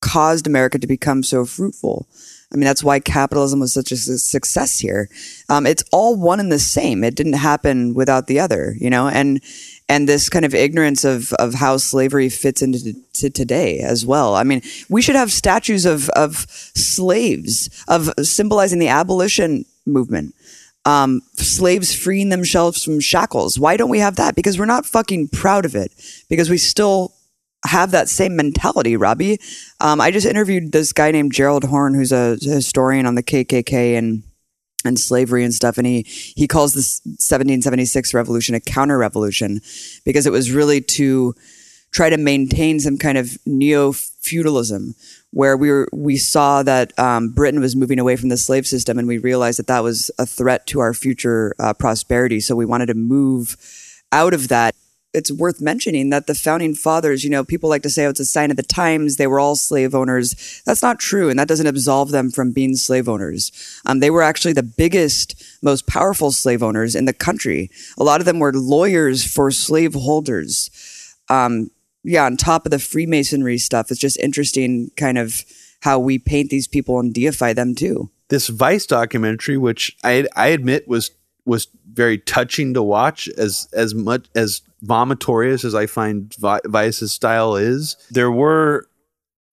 caused America to become so fruitful. I mean, that's why capitalism was such a success here. Um, it's all one and the same. It didn't happen without the other, you know, and and this kind of ignorance of of how slavery fits into to today as well. I mean, we should have statues of of slaves of symbolizing the abolition movement. Um, slaves freeing themselves from shackles. Why don't we have that? Because we're not fucking proud of it. Because we still have that same mentality, Robbie. Um, I just interviewed this guy named Gerald Horne, who's a historian on the KKK and and slavery and stuff. And he, he calls this 1776 revolution a counter revolution because it was really to try to maintain some kind of neo feudalism where we were, we saw that um, Britain was moving away from the slave system and we realized that that was a threat to our future uh, prosperity. So we wanted to move out of that it's worth mentioning that the founding fathers, you know, people like to say oh, it's a sign of the times. They were all slave owners. That's not true. And that doesn't absolve them from being slave owners. Um, they were actually the biggest, most powerful slave owners in the country. A lot of them were lawyers for slaveholders. Um, yeah, on top of the Freemasonry stuff, it's just interesting kind of how we paint these people and deify them too. This Vice documentary, which I, I admit was was very touching to watch as as much as vomitorious as I find Vice's style is. There were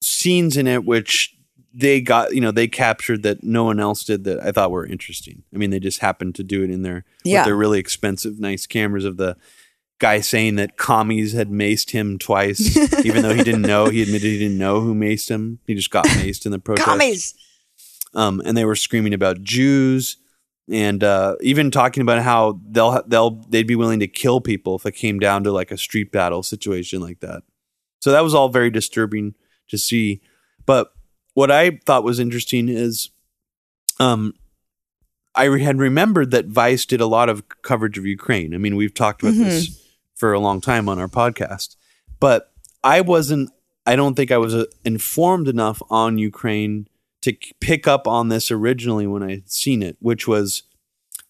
scenes in it which they got, you know, they captured that no one else did that I thought were interesting. I mean, they just happened to do it in their yeah. with their really expensive, nice cameras of the guy saying that commies had maced him twice, even though he didn't know. He admitted he didn't know who maced him. He just got maced in the protest. commies. Um, and they were screaming about Jews and uh, even talking about how they'll they'll they'd be willing to kill people if it came down to like a street battle situation like that. So that was all very disturbing to see. But what I thought was interesting is, um, I had remembered that Vice did a lot of coverage of Ukraine. I mean, we've talked about mm-hmm. this for a long time on our podcast, but I wasn't. I don't think I was uh, informed enough on Ukraine to pick up on this originally when I had seen it, which was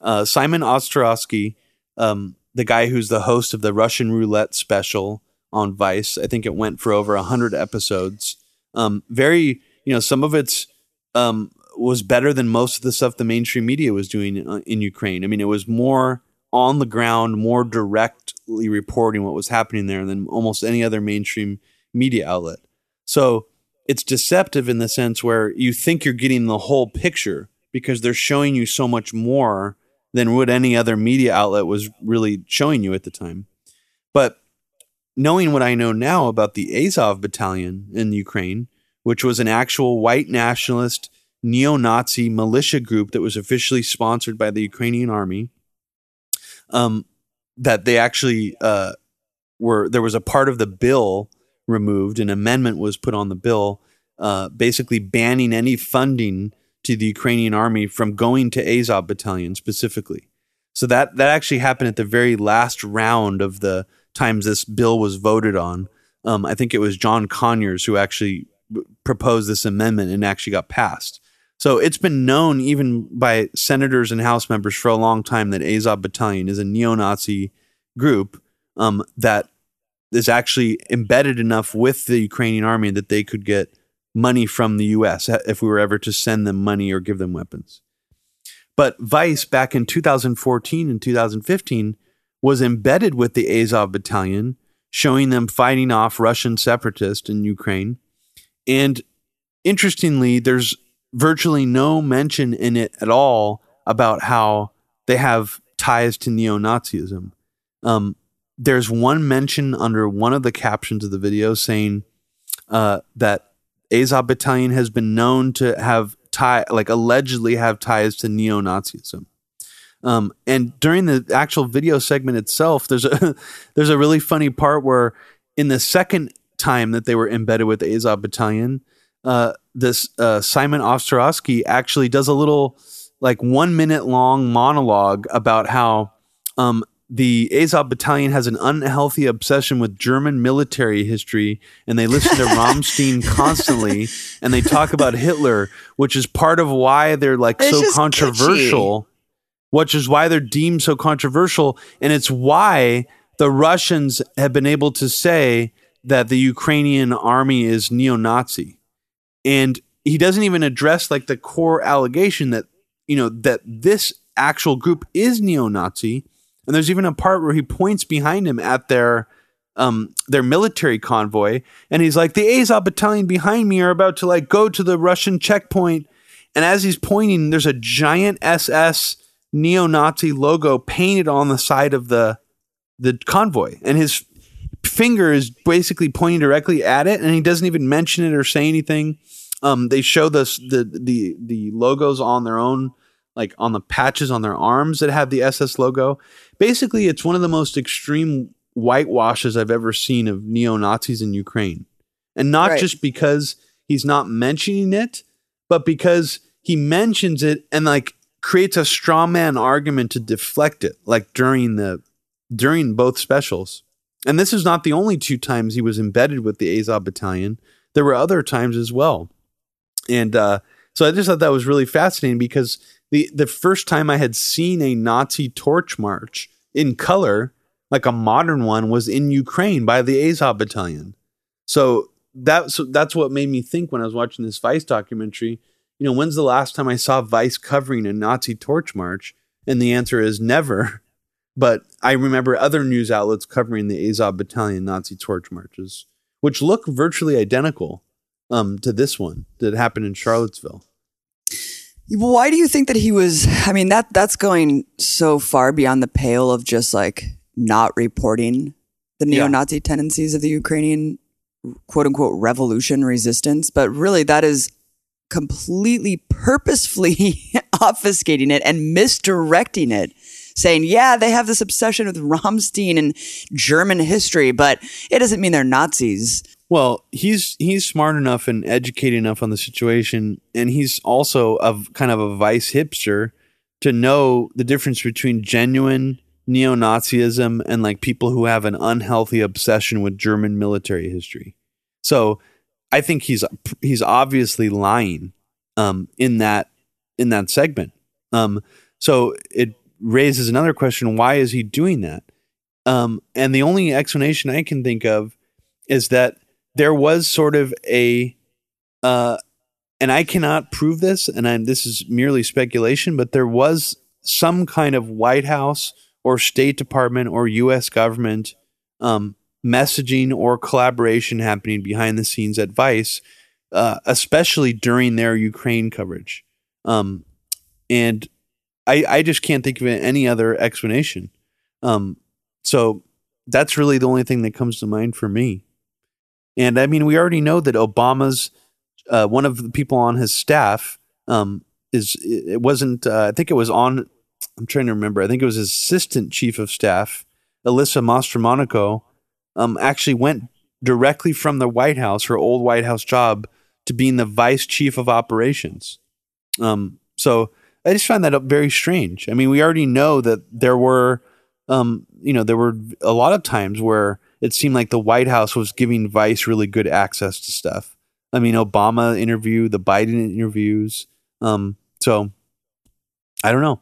uh, Simon Ostrovsky, um, the guy who's the host of the Russian Roulette special on Vice. I think it went for over hundred episodes. Um, very, you know, some of it's um, was better than most of the stuff the mainstream media was doing uh, in Ukraine. I mean, it was more on the ground, more directly reporting what was happening there than almost any other mainstream media outlet. So it's deceptive in the sense where you think you're getting the whole picture because they're showing you so much more than what any other media outlet was really showing you at the time. But knowing what I know now about the Azov battalion in Ukraine, which was an actual white nationalist neo Nazi militia group that was officially sponsored by the Ukrainian army, um, that they actually uh, were, there was a part of the bill removed. An amendment was put on the bill, uh, basically banning any funding to the Ukrainian army from going to Azov battalion specifically. So that that actually happened at the very last round of the times this bill was voted on. Um, I think it was John Conyers who actually proposed this amendment and actually got passed. So it's been known even by senators and House members for a long time that Azov Battalion is a neo-Nazi group um, that is actually embedded enough with the Ukrainian army that they could get money from the US if we were ever to send them money or give them weapons. But Vice back in 2014 and 2015 was embedded with the Azov battalion, showing them fighting off Russian separatists in Ukraine. And interestingly, there's virtually no mention in it at all about how they have ties to neo Nazism. Um, there's one mention under one of the captions of the video saying uh, that Azov Battalion has been known to have tie, like allegedly have ties to neo Nazism. Um, and during the actual video segment itself, there's a there's a really funny part where in the second time that they were embedded with the Azov Battalion, uh, this uh, Simon Ostrovsky actually does a little like one minute long monologue about how um, the Azov battalion has an unhealthy obsession with German military history, and they listen to Rammstein constantly, and they talk about Hitler, which is part of why they're like it's so controversial. Kitschy. Which is why they're deemed so controversial, and it's why the Russians have been able to say that the Ukrainian army is neo-Nazi, and he doesn't even address like the core allegation that you know that this actual group is neo-Nazi and there's even a part where he points behind him at their um their military convoy and he's like the Azov battalion behind me are about to like go to the Russian checkpoint and as he's pointing there's a giant SS neo-Nazi logo painted on the side of the the convoy and his finger is basically pointing directly at it, and he doesn't even mention it or say anything. Um, they show the the the the logos on their own, like on the patches on their arms that have the SS logo. Basically, it's one of the most extreme whitewashes I've ever seen of neo Nazis in Ukraine, and not Right. just because he's not mentioning it, but because he mentions it and like creates a straw man argument to deflect it, like during the during both specials. And this is not the only two times he was embedded with the Azov battalion. There were other times as well. And uh, so I just thought that was really fascinating because the the first time I had seen a Nazi torch march in color, like a modern one, was in Ukraine by the Azov battalion. So that's that's what made me think when I was watching this Vice documentary. You know, when's the last time I saw Vice covering a Nazi torch march? And the answer is never. But I remember other news outlets covering the Azov battalion Nazi torch marches, which look virtually identical um, to this one that happened in Charlottesville. Why do you think that he was? I mean, that that's going so far beyond the pale of just like not reporting the neo-Nazi tendencies of the Ukrainian quote unquote revolution resistance, but really that is completely purposefully obfuscating it and misdirecting it. Saying, yeah, they have this obsession with Rammstein and German history, but it doesn't mean they're Nazis. Well, he's he's smart enough and educated enough on the situation, and he's also a kind of a vice hipster to know the difference between genuine neo-Nazism and like people who have an unhealthy obsession with German military history. So, I think he's he's obviously lying um, in that in that segment. Um, so it raises another question: Why is he doing that? Um, and the only explanation I can think of is that there was sort of a, uh, and I cannot prove this, and I'm, this is merely speculation, but there was some kind of White House or State Department or U.S. government um, messaging or collaboration happening behind the scenes at Vice, uh, especially during their Ukraine coverage. Um, and I, I just can't think of any other explanation. Um, so that's really the only thing that comes to mind for me. And I mean, we already know that Obama's uh, one of the people on his staff um, is it wasn't. Uh, I think it was on. I'm trying to remember. I think it was his assistant chief of staff, Alyssa Mastromonaco, um, actually went directly from the White House, her old White House job, to being the vice chief of operations. Um, so I just find that very strange. I mean, we already know that there were, um, you know, there were a lot of times where it seemed like the White House was giving Vice really good access to stuff. I mean, Obama interview, the Biden interviews. Um, so I don't know.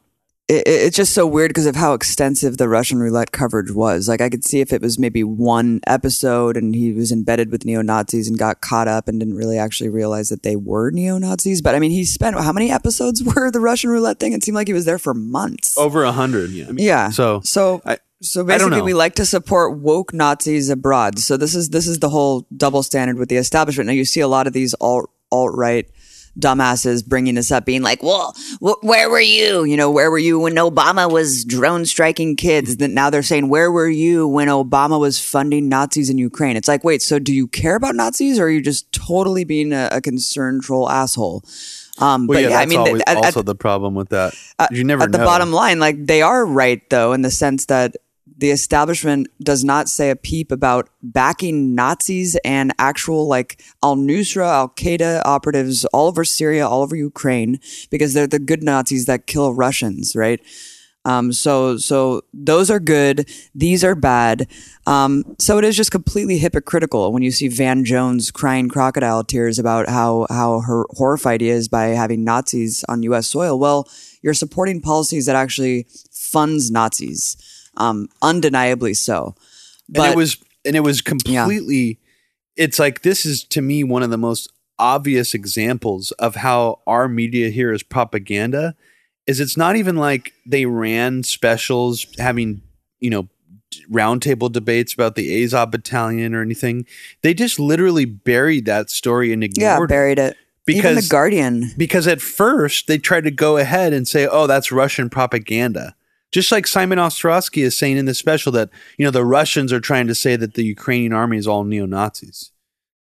it, it- it's just so weird because of how extensive the Russian roulette coverage was. Like I could see if it was maybe one episode and he was embedded with neo Nazis and got caught up and didn't really actually realize that they were neo Nazis. But I mean, he spent how many episodes were the Russian roulette thing? It seemed like he was there for months. Over a hundred. Yeah. I mean, yeah. So so I- so basically, we like to support woke Nazis abroad. So this is this is the whole double standard with the establishment. Now you see a lot of these alt alt right dumbasses bringing this up, being like, "Well, wh- where were you? You know, where were you when Obama was drone striking kids?" Then now they're saying, "Where were you when Obama was funding Nazis in Ukraine?" It's like, wait, so do you care about Nazis, or are you just totally being a, a concerned troll asshole? Um, well, but yeah, yeah, I mean, always at- at- also the problem with that. you never at the bottom line, like they are right though, in the sense that the establishment does not say a peep about backing Nazis and actual like Al Nusra, Al Qaeda operatives all over Syria, all over Ukraine, because they're the good Nazis that kill Russians, right? Um, so, so those are good. These are bad. Um, so it is just completely hypocritical when you see Van Jones crying crocodile tears about how how her, horrified he is by having Nazis on U.S. soil. Well, you're supporting policies that actually funds Nazis, um, undeniably so. But and it was and it was completely it's like this is to me one of the most obvious examples of how our media here is propaganda is it's not even like they ran specials having you know roundtable debates about the Azov battalion or anything they just literally buried that story and yeah, ignored it buried it. Even the Guardian. because at first they tried to go ahead and say oh that's Russian propaganda Just like Simon Ostrovsky is saying in the special that, you know, the Russians are trying to say that the Ukrainian army is all neo Nazis.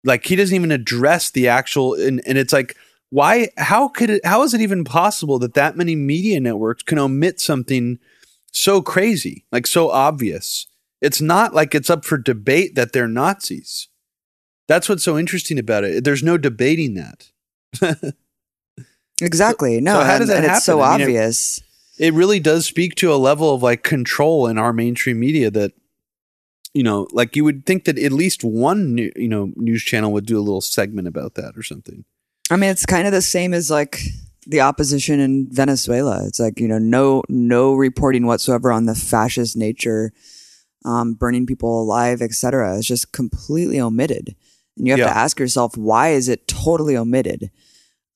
Like he doesn't even address the actual, and, and it's like, why, how could it, how is it even possible that that many media networks can omit something so crazy, like so obvious? It's not like it's up for debate that they're Nazis. That's what's so interesting about it. There's no debating that. exactly. No, so how and, does that and it's so? I mean, obvious. it really does speak to a level of like control in our mainstream media that you know like you would think that at least one new, you know news channel would do a little segment about that or something I mean, it's kind of the same as like the opposition in Venezuela. It's like you know, no no reporting whatsoever on the fascist nature, um, burning people alive, etc. It's just completely omitted, and you have Yeah. to ask yourself why is it totally omitted?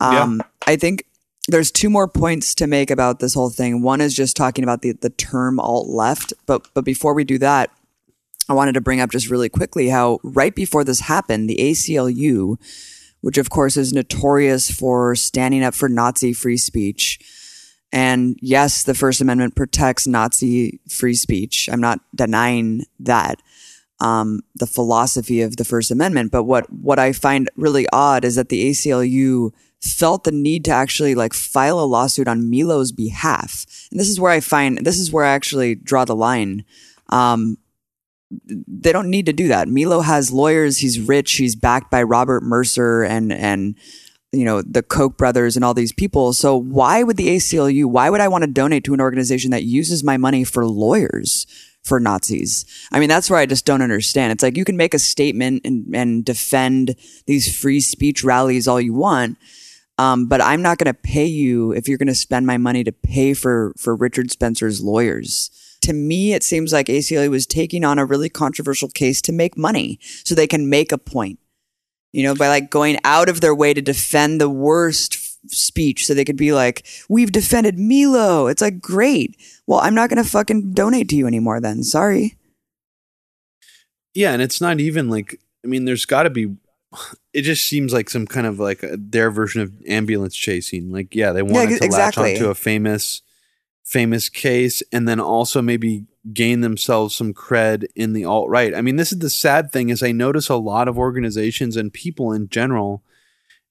Um, I think there's two more points to make about this whole thing. One is just talking about the the term alt left, but but before we do that, I wanted to bring up just really quickly how right before this happened, the ACLU, which of course is notorious for standing up for Nazi free speech. And yes, the First Amendment protects Nazi free speech. I'm not denying that. Um, the philosophy of the First Amendment. But what, what I find really odd is that the ACLU felt the need to actually like file a lawsuit on Milo's behalf. And this is where I find, this is where I actually draw the line. Um, they don't need to do that. Milo has lawyers. He's rich. He's backed by Robert Mercer and and you know the Koch brothers and all these people. So why would the ACLU? Why would I want to donate to an organization that uses my money for lawyers for Nazis? I mean, that's where I just don't understand. It's like you can make a statement and and defend these free speech rallies all you want. Um, but I'm not going to pay you if you're going to spend my money to pay for for Richard Spencer's lawyers. To me, it seems like ACLU was taking on a really controversial case to make money, so they can make a point. You know, by like going out of their way to defend the worst speech, so they could be like, "We've defended Milo." It's like great. Well, I'm not going to fucking donate to you anymore. Then, sorry. yeah and it's not even like i mean there's got to be it just seems like some kind of like a, their version of ambulance chasing like yeah they wanted ex- to exactly. latch onto a famous famous case and then also maybe gain themselves some cred in the alt right i mean this is the sad thing is i notice a lot of organizations and people in general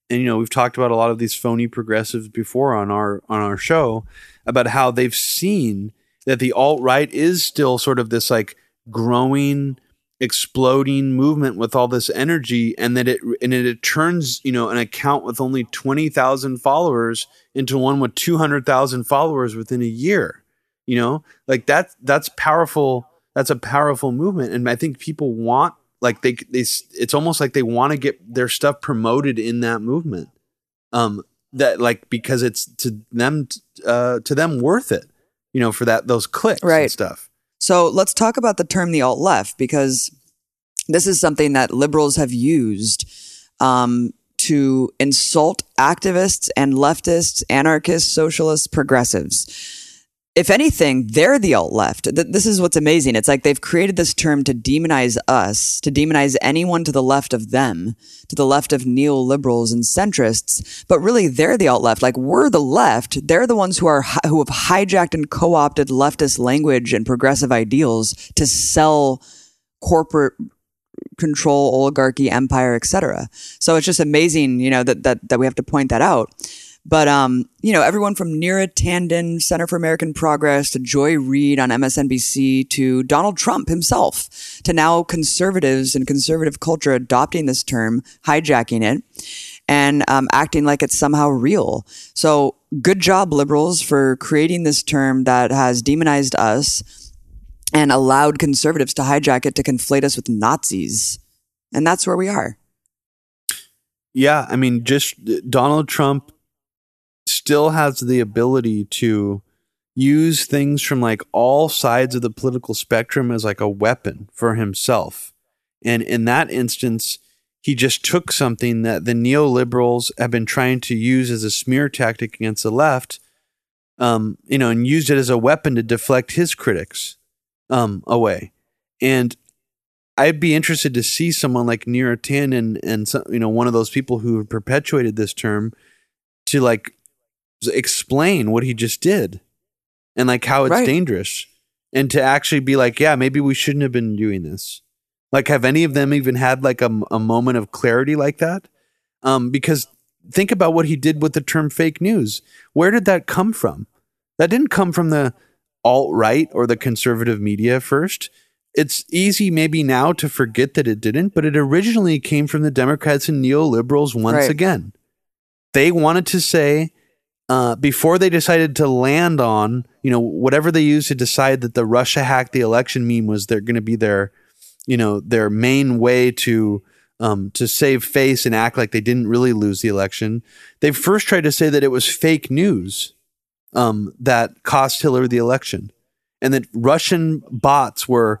and you know we've talked about a lot of these phony progressives before on our on our show about how they've seen that the alt right is still sort of this like growing exploding movement with all this energy and that it and it, it turns you know an account with only 20,000 followers into one with 200,000 followers within a year you know like that that's powerful that's a powerful movement and i think people want like they they it's almost like they want to get their stuff promoted in that movement um that like because it's to them uh to them worth it you know for that those clicks Right. and stuff So let's talk about the term the alt left because this is something that liberals have used um, to insult activists and leftists, anarchists, socialists, progressives. If anything, they're the alt left. Th- This is what's amazing. It's like they've created this term to demonize us, to demonize anyone to the left of them, to the left of neoliberals and centrists. But really, they're the alt left. Like we're the left. They're the ones who are who have hijacked and co-opted leftist language and progressive ideals to sell corporate control, oligarchy, empire, etc. So it's just amazing, you know, that that that we have to point that out. But um, you know, everyone from Neera Tanden, Center for American Progress, to Joy Reid on MSNBC, to Donald Trump himself, to now conservatives and conservative culture adopting this term, hijacking it, and um, acting like it's somehow real. So good job, liberals, for creating this term that has demonized us and allowed conservatives to hijack it to conflate us with Nazis. And that's where we are. Yeah, I mean, just Donald Trump still has the ability to use things from like all sides of the political spectrum as like a weapon for himself. And in that instance, he just took something that the neoliberals have been trying to use as a smear tactic against the left, um, you know, and used it as a weapon to deflect his critics um, away. And I'd be interested to see someone like Neera Tanden and, and some, you know one of those people who have perpetuated this term to like explain what he just did. and like how it's Right. dangerous and to actually be like, yeah, maybe we shouldn't have been doing this. Like, have any of them even had like a, a moment of clarity like that? Um, because think about what he did with the term fake news. Where did that come from? That didn't come from the alt right or the conservative media first. It's easy maybe now to forget that it didn't, but it originally came from the Democrats and neoliberals once Right. again. They wanted to say, uh, before they decided to land on, you know, whatever they used to decide that the Russia hacked the election meme was they're going to be their, you know, their main way to um, to save face and act like they didn't really lose the election. They first tried to say that it was fake news um, that cost Hillary the election, and that Russian bots were,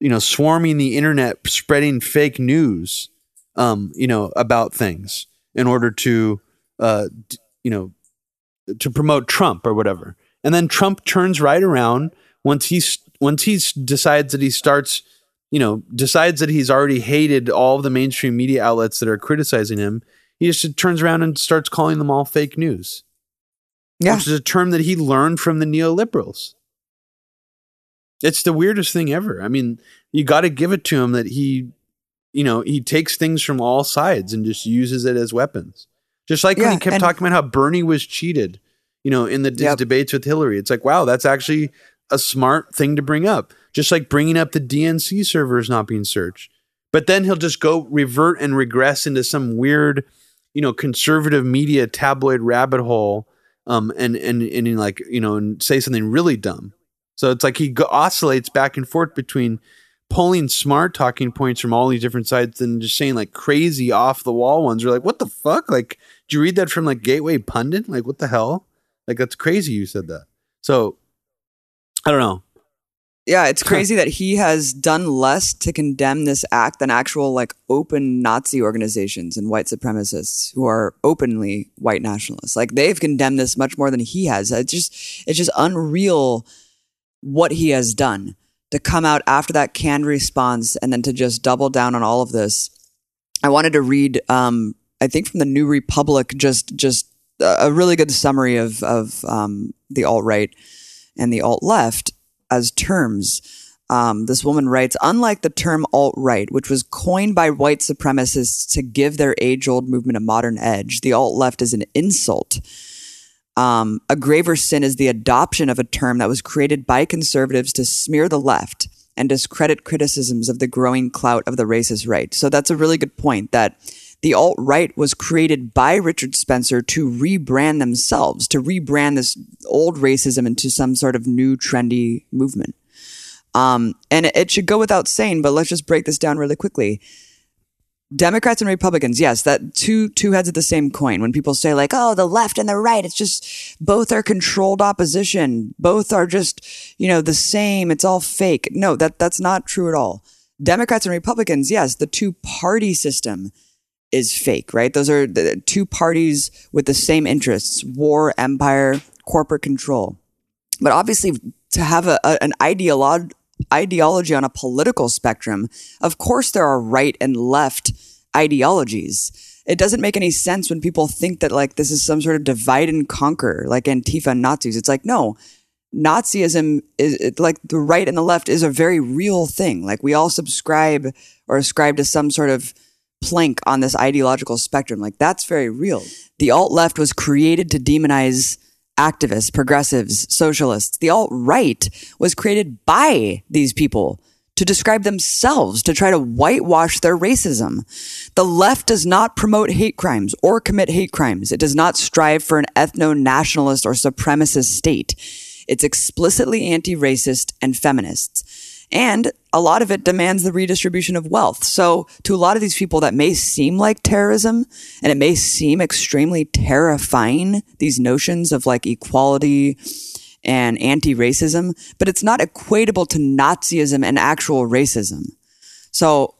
you know, swarming the internet, spreading fake news, um, you know, about things in order to, uh, you know, to promote Trump or whatever. And then Trump turns right around once he's once he decides that he starts, you know, decides that he's already hated all the mainstream media outlets that are criticizing him. He just turns around and starts calling them all fake news Yeah. which is a term that he learned from the neoliberals. It's the weirdest thing ever. I mean, you got to give it to him that he, you know, he takes things from all sides and just uses it as weapons. Just like when he kept and- talking about how Bernie was cheated, you know, in the his Yep. debates with Hillary. It's like, wow, that's actually a smart thing to bring up. Just like bringing up the DNC servers not being searched. But then he'll just go revert and regress into some weird, you know, conservative media tabloid rabbit hole um, and and and like you know, and say something really dumb. So it's like he go- oscillates back and forth between pulling smart talking points from all these different sides and just saying like crazy off the wall ones. You're like, what the fuck? Like, did you read that from like Gateway Pundit? Like, what the hell? Like, that's crazy. You said that. So I don't know. Yeah, it's crazy that he has done less to condemn this act than actual like open Nazi organizations and white supremacists who are openly white nationalists. Like they've condemned this much more than he has. It's just it's just unreal what he has done to come out after that canned response and then to just double down on all of this. I wanted to read um I think from the New Republic just just a really good summary of of um, the alt right and the alt left as terms. Um, this woman writes, unlike the term alt right, which was coined by white supremacists to give their age old movement a modern edge, the alt left is an insult. Um, a graver sin is the adoption of a term that was created by conservatives to smear the left and discredit criticisms of the growing clout of the racist right. So that's a really good point that the alt right was created by Richard Spencer to rebrand themselves, to rebrand this old racism into some sort of new trendy movement. Um, and it should go without saying, but let's just break this down really quickly. Democrats and Republicans, yes, that two two heads of the same coin. When people say like, "Oh, the left and the right," it's just both are controlled opposition. Both are just, you know, the same. It's all fake. No, that that's not true at all. Democrats and Republicans, yes, the two party system is fake, right? Those are the two parties with the same interests: war, empire, corporate control. But obviously, to have a, a, an ideolo- ideology on a political spectrum, of course, there are right and left ideologies. It doesn't make any sense when people think that like this is some sort of divide and conquer, like Antifa and Nazis. It's like no, Nazism is it, like the right and the left is a very real thing. Like we all subscribe or ascribe to some sort of plank on this ideological spectrum. Like that's very real. The alt left was created to demonize activists, progressives, socialists. The alt right was created by these people to describe themselves, to try to whitewash their racism. The left does not promote hate crimes or commit hate crimes. It does not strive for an ethno nationalist or supremacist state. It's explicitly anti racist and feminist. And a lot of it demands the redistribution of wealth. So, to a lot of these people, that may seem like terrorism and it may seem extremely terrifying, these notions of like equality and anti racism, but it's not equatable to Nazism and actual racism. So,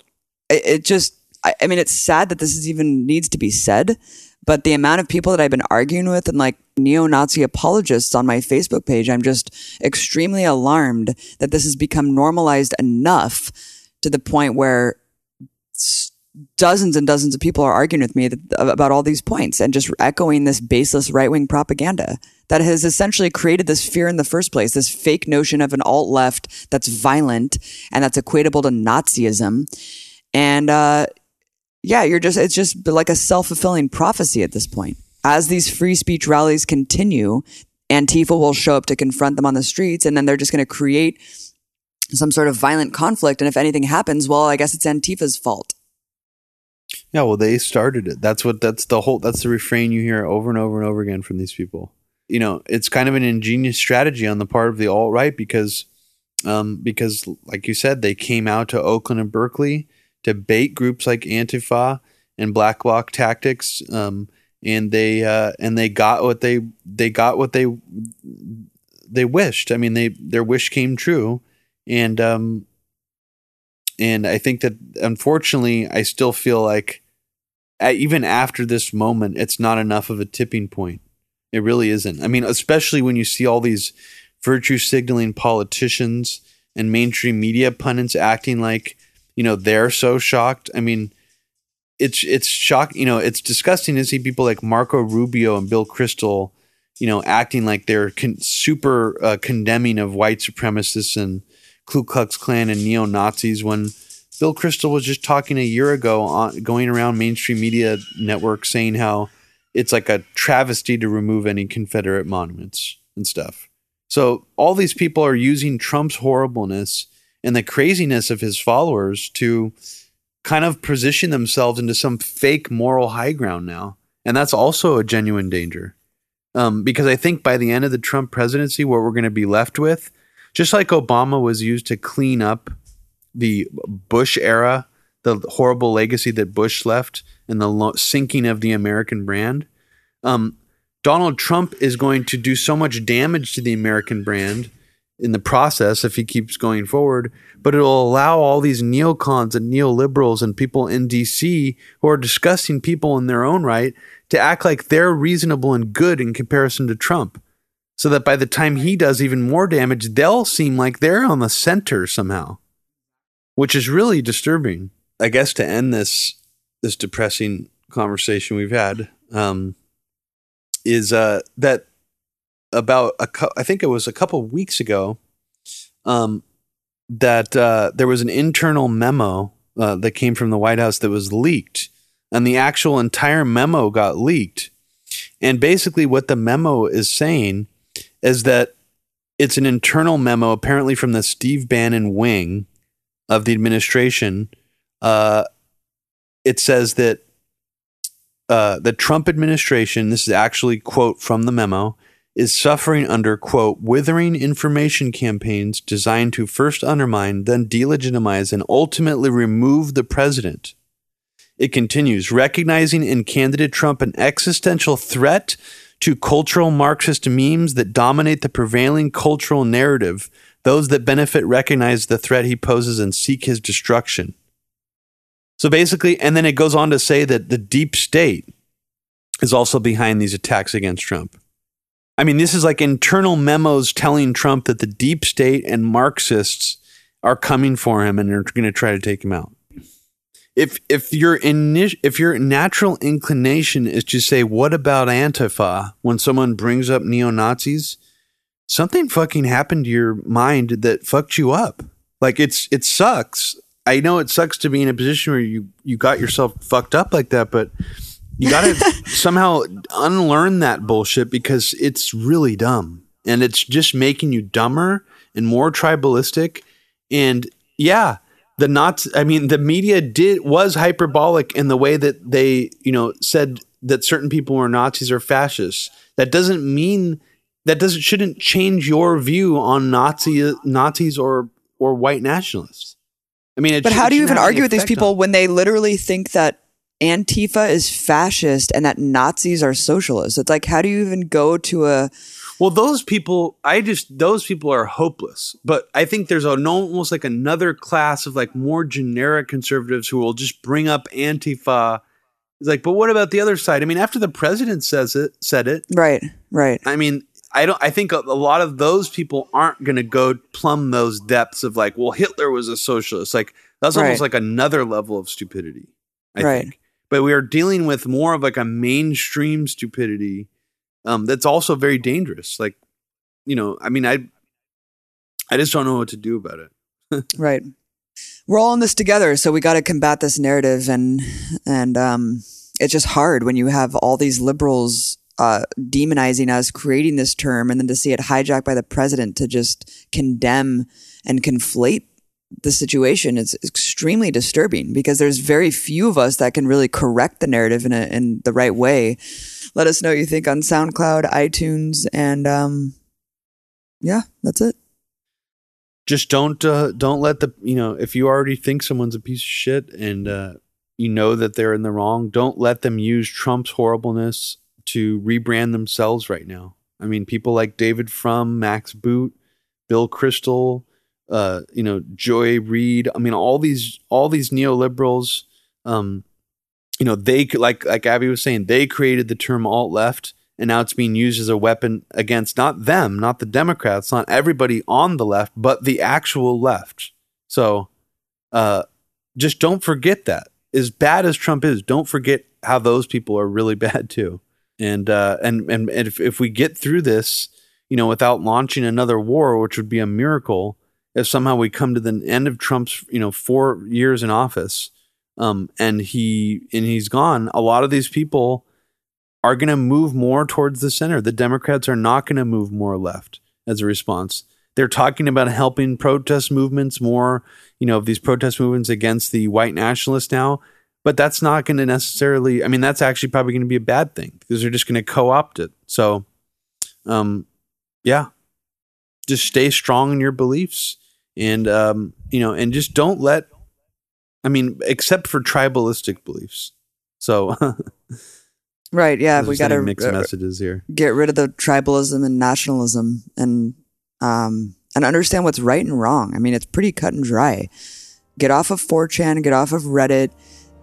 it, it just, I, I mean, it's sad that this is even needs to be said, but the amount of people that I've been arguing with and like neo Nazi apologists on my Facebook page, I'm just extremely alarmed that this has become normalized enough to the point where dozens and dozens of people are arguing with me that, about all these points and just echoing this baseless right wing propaganda that has essentially created this fear in the first place, this fake notion of an alt left that's violent and that's equatable to Nazism. And, uh, yeah, you're just, it's just like a self fulfilling prophecy at this point. As these free speech rallies continue, Antifa will show up to confront them on the streets, and then they're just going to create some sort of violent conflict. And if anything happens, well, I guess it's Antifa's fault. Yeah, well, they started it. That's what, that's the whole, that's the refrain you hear over and over and over again from these people. You know, it's kind of an ingenious strategy on the part of the alt right because, um, because like you said, they came out to Oakland and Berkeley to bait groups like Antifa and Black Bloc Tactics, um, and they uh, and they got what they they got what they they wished. I mean, they their wish came true, and um, and I think that unfortunately, I still feel like even after this moment, it's not enough of a tipping point. It really isn't. I mean, especially when you see all these virtue signaling politicians and mainstream media pundits acting like you know they're so shocked. I mean, it's it's shock. You know, it's disgusting to see people like Marco Rubio and Bill Kristol, you know, acting like they're con- super uh, condemning of white supremacists and Ku Klux Klan and neo Nazis when Bill Kristol was just talking a year ago on going around mainstream media networks saying how it's like a travesty to remove any Confederate monuments and stuff. So all these people are using Trump's horribleness and the craziness of his followers to kind of position themselves into some fake moral high ground now. And that's also a genuine danger. Um, because I think by the end of the Trump presidency, what we're going to be left with, just like Obama was used to clean up the Bush era, the horrible legacy that Bush left, and the lo- sinking of the American brand, um, Donald Trump is going to do so much damage to the American brand in the process if he keeps going forward, but it'll allow all these neocons and neoliberals and people in DC who are disgusting people in their own right to act like they're reasonable and good in comparison to Trump. So that by the time he does even more damage, they'll seem like they're on the center somehow, which is really disturbing. I guess to end this this depressing conversation we've had um, is uh, that about a I think it was a couple weeks ago um, that uh, there was an internal memo uh, that came from the White House that was leaked, and the actual entire memo got leaked. And basically, what the memo is saying is that it's an internal memo, apparently from the Steve Bannon wing of the administration. Uh, it says that uh, the Trump administration, this is actually quote from the memo, is suffering under, quote, withering information campaigns designed to first undermine, then delegitimize, and ultimately remove the president. It continues, recognizing in candidate Trump an existential threat to cultural Marxist memes that dominate the prevailing cultural narrative. Those that benefit recognize the threat he poses and seek his destruction. So basically, and then it goes on to say that the deep state is also behind these attacks against Trump. I mean, this is like internal memos telling Trump that the deep state and Marxists are coming for him and they're going to try to take him out. If if your init- if your natural inclination is to say what about Antifa when someone brings up neo Nazis, something fucking happened to your mind that fucked you up. Like it's it sucks. I know it sucks to be in a position where you you got yourself fucked up like that, but you got to somehow unlearn that bullshit because it's really dumb and it's just making you dumber and more tribalistic. And yeah, the not I mean, the media did was hyperbolic in the way that they, you know, said that certain people were Nazis or fascists. That doesn't mean that doesn't shouldn't change your view on Nazi Nazis or or white nationalists. I mean, but how do you even argue with these people on. when they literally think that Antifa is fascist and that Nazis are socialists. It's like, how do you even go to a. Well, those people, I just, those people are hopeless. But I think there's an, almost like another class of like more generic conservatives who will just bring up Antifa. It's like, but what about the other side? I mean, after the president says it, said it. Right, right. I mean, I don't. I think a, a lot of those people aren't going to go plumb those depths of like, well, Hitler was a socialist. Like that's almost right. like another level of stupidity. I Right. think. But we are dealing with more of like a mainstream stupidity um, that's also very dangerous. Like, you know, I mean, I, I just don't know what to do about it. Right. We're all in this together, so we got to combat this narrative, and and um, it's just hard when you have all these liberals uh, demonizing us, creating this term, and then to see it hijacked by the president to just condemn and conflate the situation. is extremely disturbing because there's very few of us that can really correct the narrative in a, in the right way. Let us know what you think on SoundCloud, iTunes, and um, yeah, that's it. Just don't uh, don't let the you know if you already think someone's a piece of shit and uh, you know that they're in the wrong, don't let them use Trump's horribleness to rebrand themselves right now. I mean, people like David Frum, Max Boot, Bill Kristol, uh, you know, Joy Reid. I mean, all these all these neoliberals. Um, you know, they like like Abby was saying, they created the term alt left, and now it's being used as a weapon against not them, not the Democrats, not everybody on the left, but the actual left. So, uh, just don't forget that. As bad as Trump is, don't forget how those people are really bad too. And uh, and and, and if, if we get through this, you know, without launching another war, which would be a miracle, if somehow we come to the end of Trump's, you know, four years in office, um, and he and he's gone, a lot of these people are going to move more towards the center. The Democrats are not going to move more left as a response. They're talking about helping protest movements more, you know, of these protest movements against the white nationalists now. But that's not going to necessarily, I mean, that's actually probably going to be a bad thing because they're just going to co opt it. So, um, yeah, just stay strong in your beliefs and, um, you know, and just don't let, I mean, except for tribalistic beliefs. So, Right. Yeah. We got to sending mixed messages here. get rid of the tribalism and nationalism and um and understand what's right and wrong. I mean, it's pretty cut and dry. Get off of 4chan, get off of Reddit,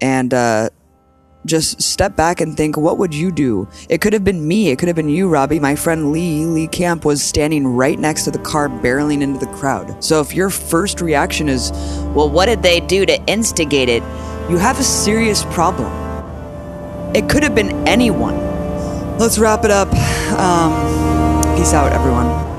and uh, just step back and think, what would you do? It could have been me. It could have been you, Robbie. My friend Lee, Lee Camp, was standing right next to the car, barreling into the crowd. So if your first reaction is, well, what did they do to instigate it? You have a serious problem. It could have been anyone. Let's wrap it up. Um, peace out, everyone.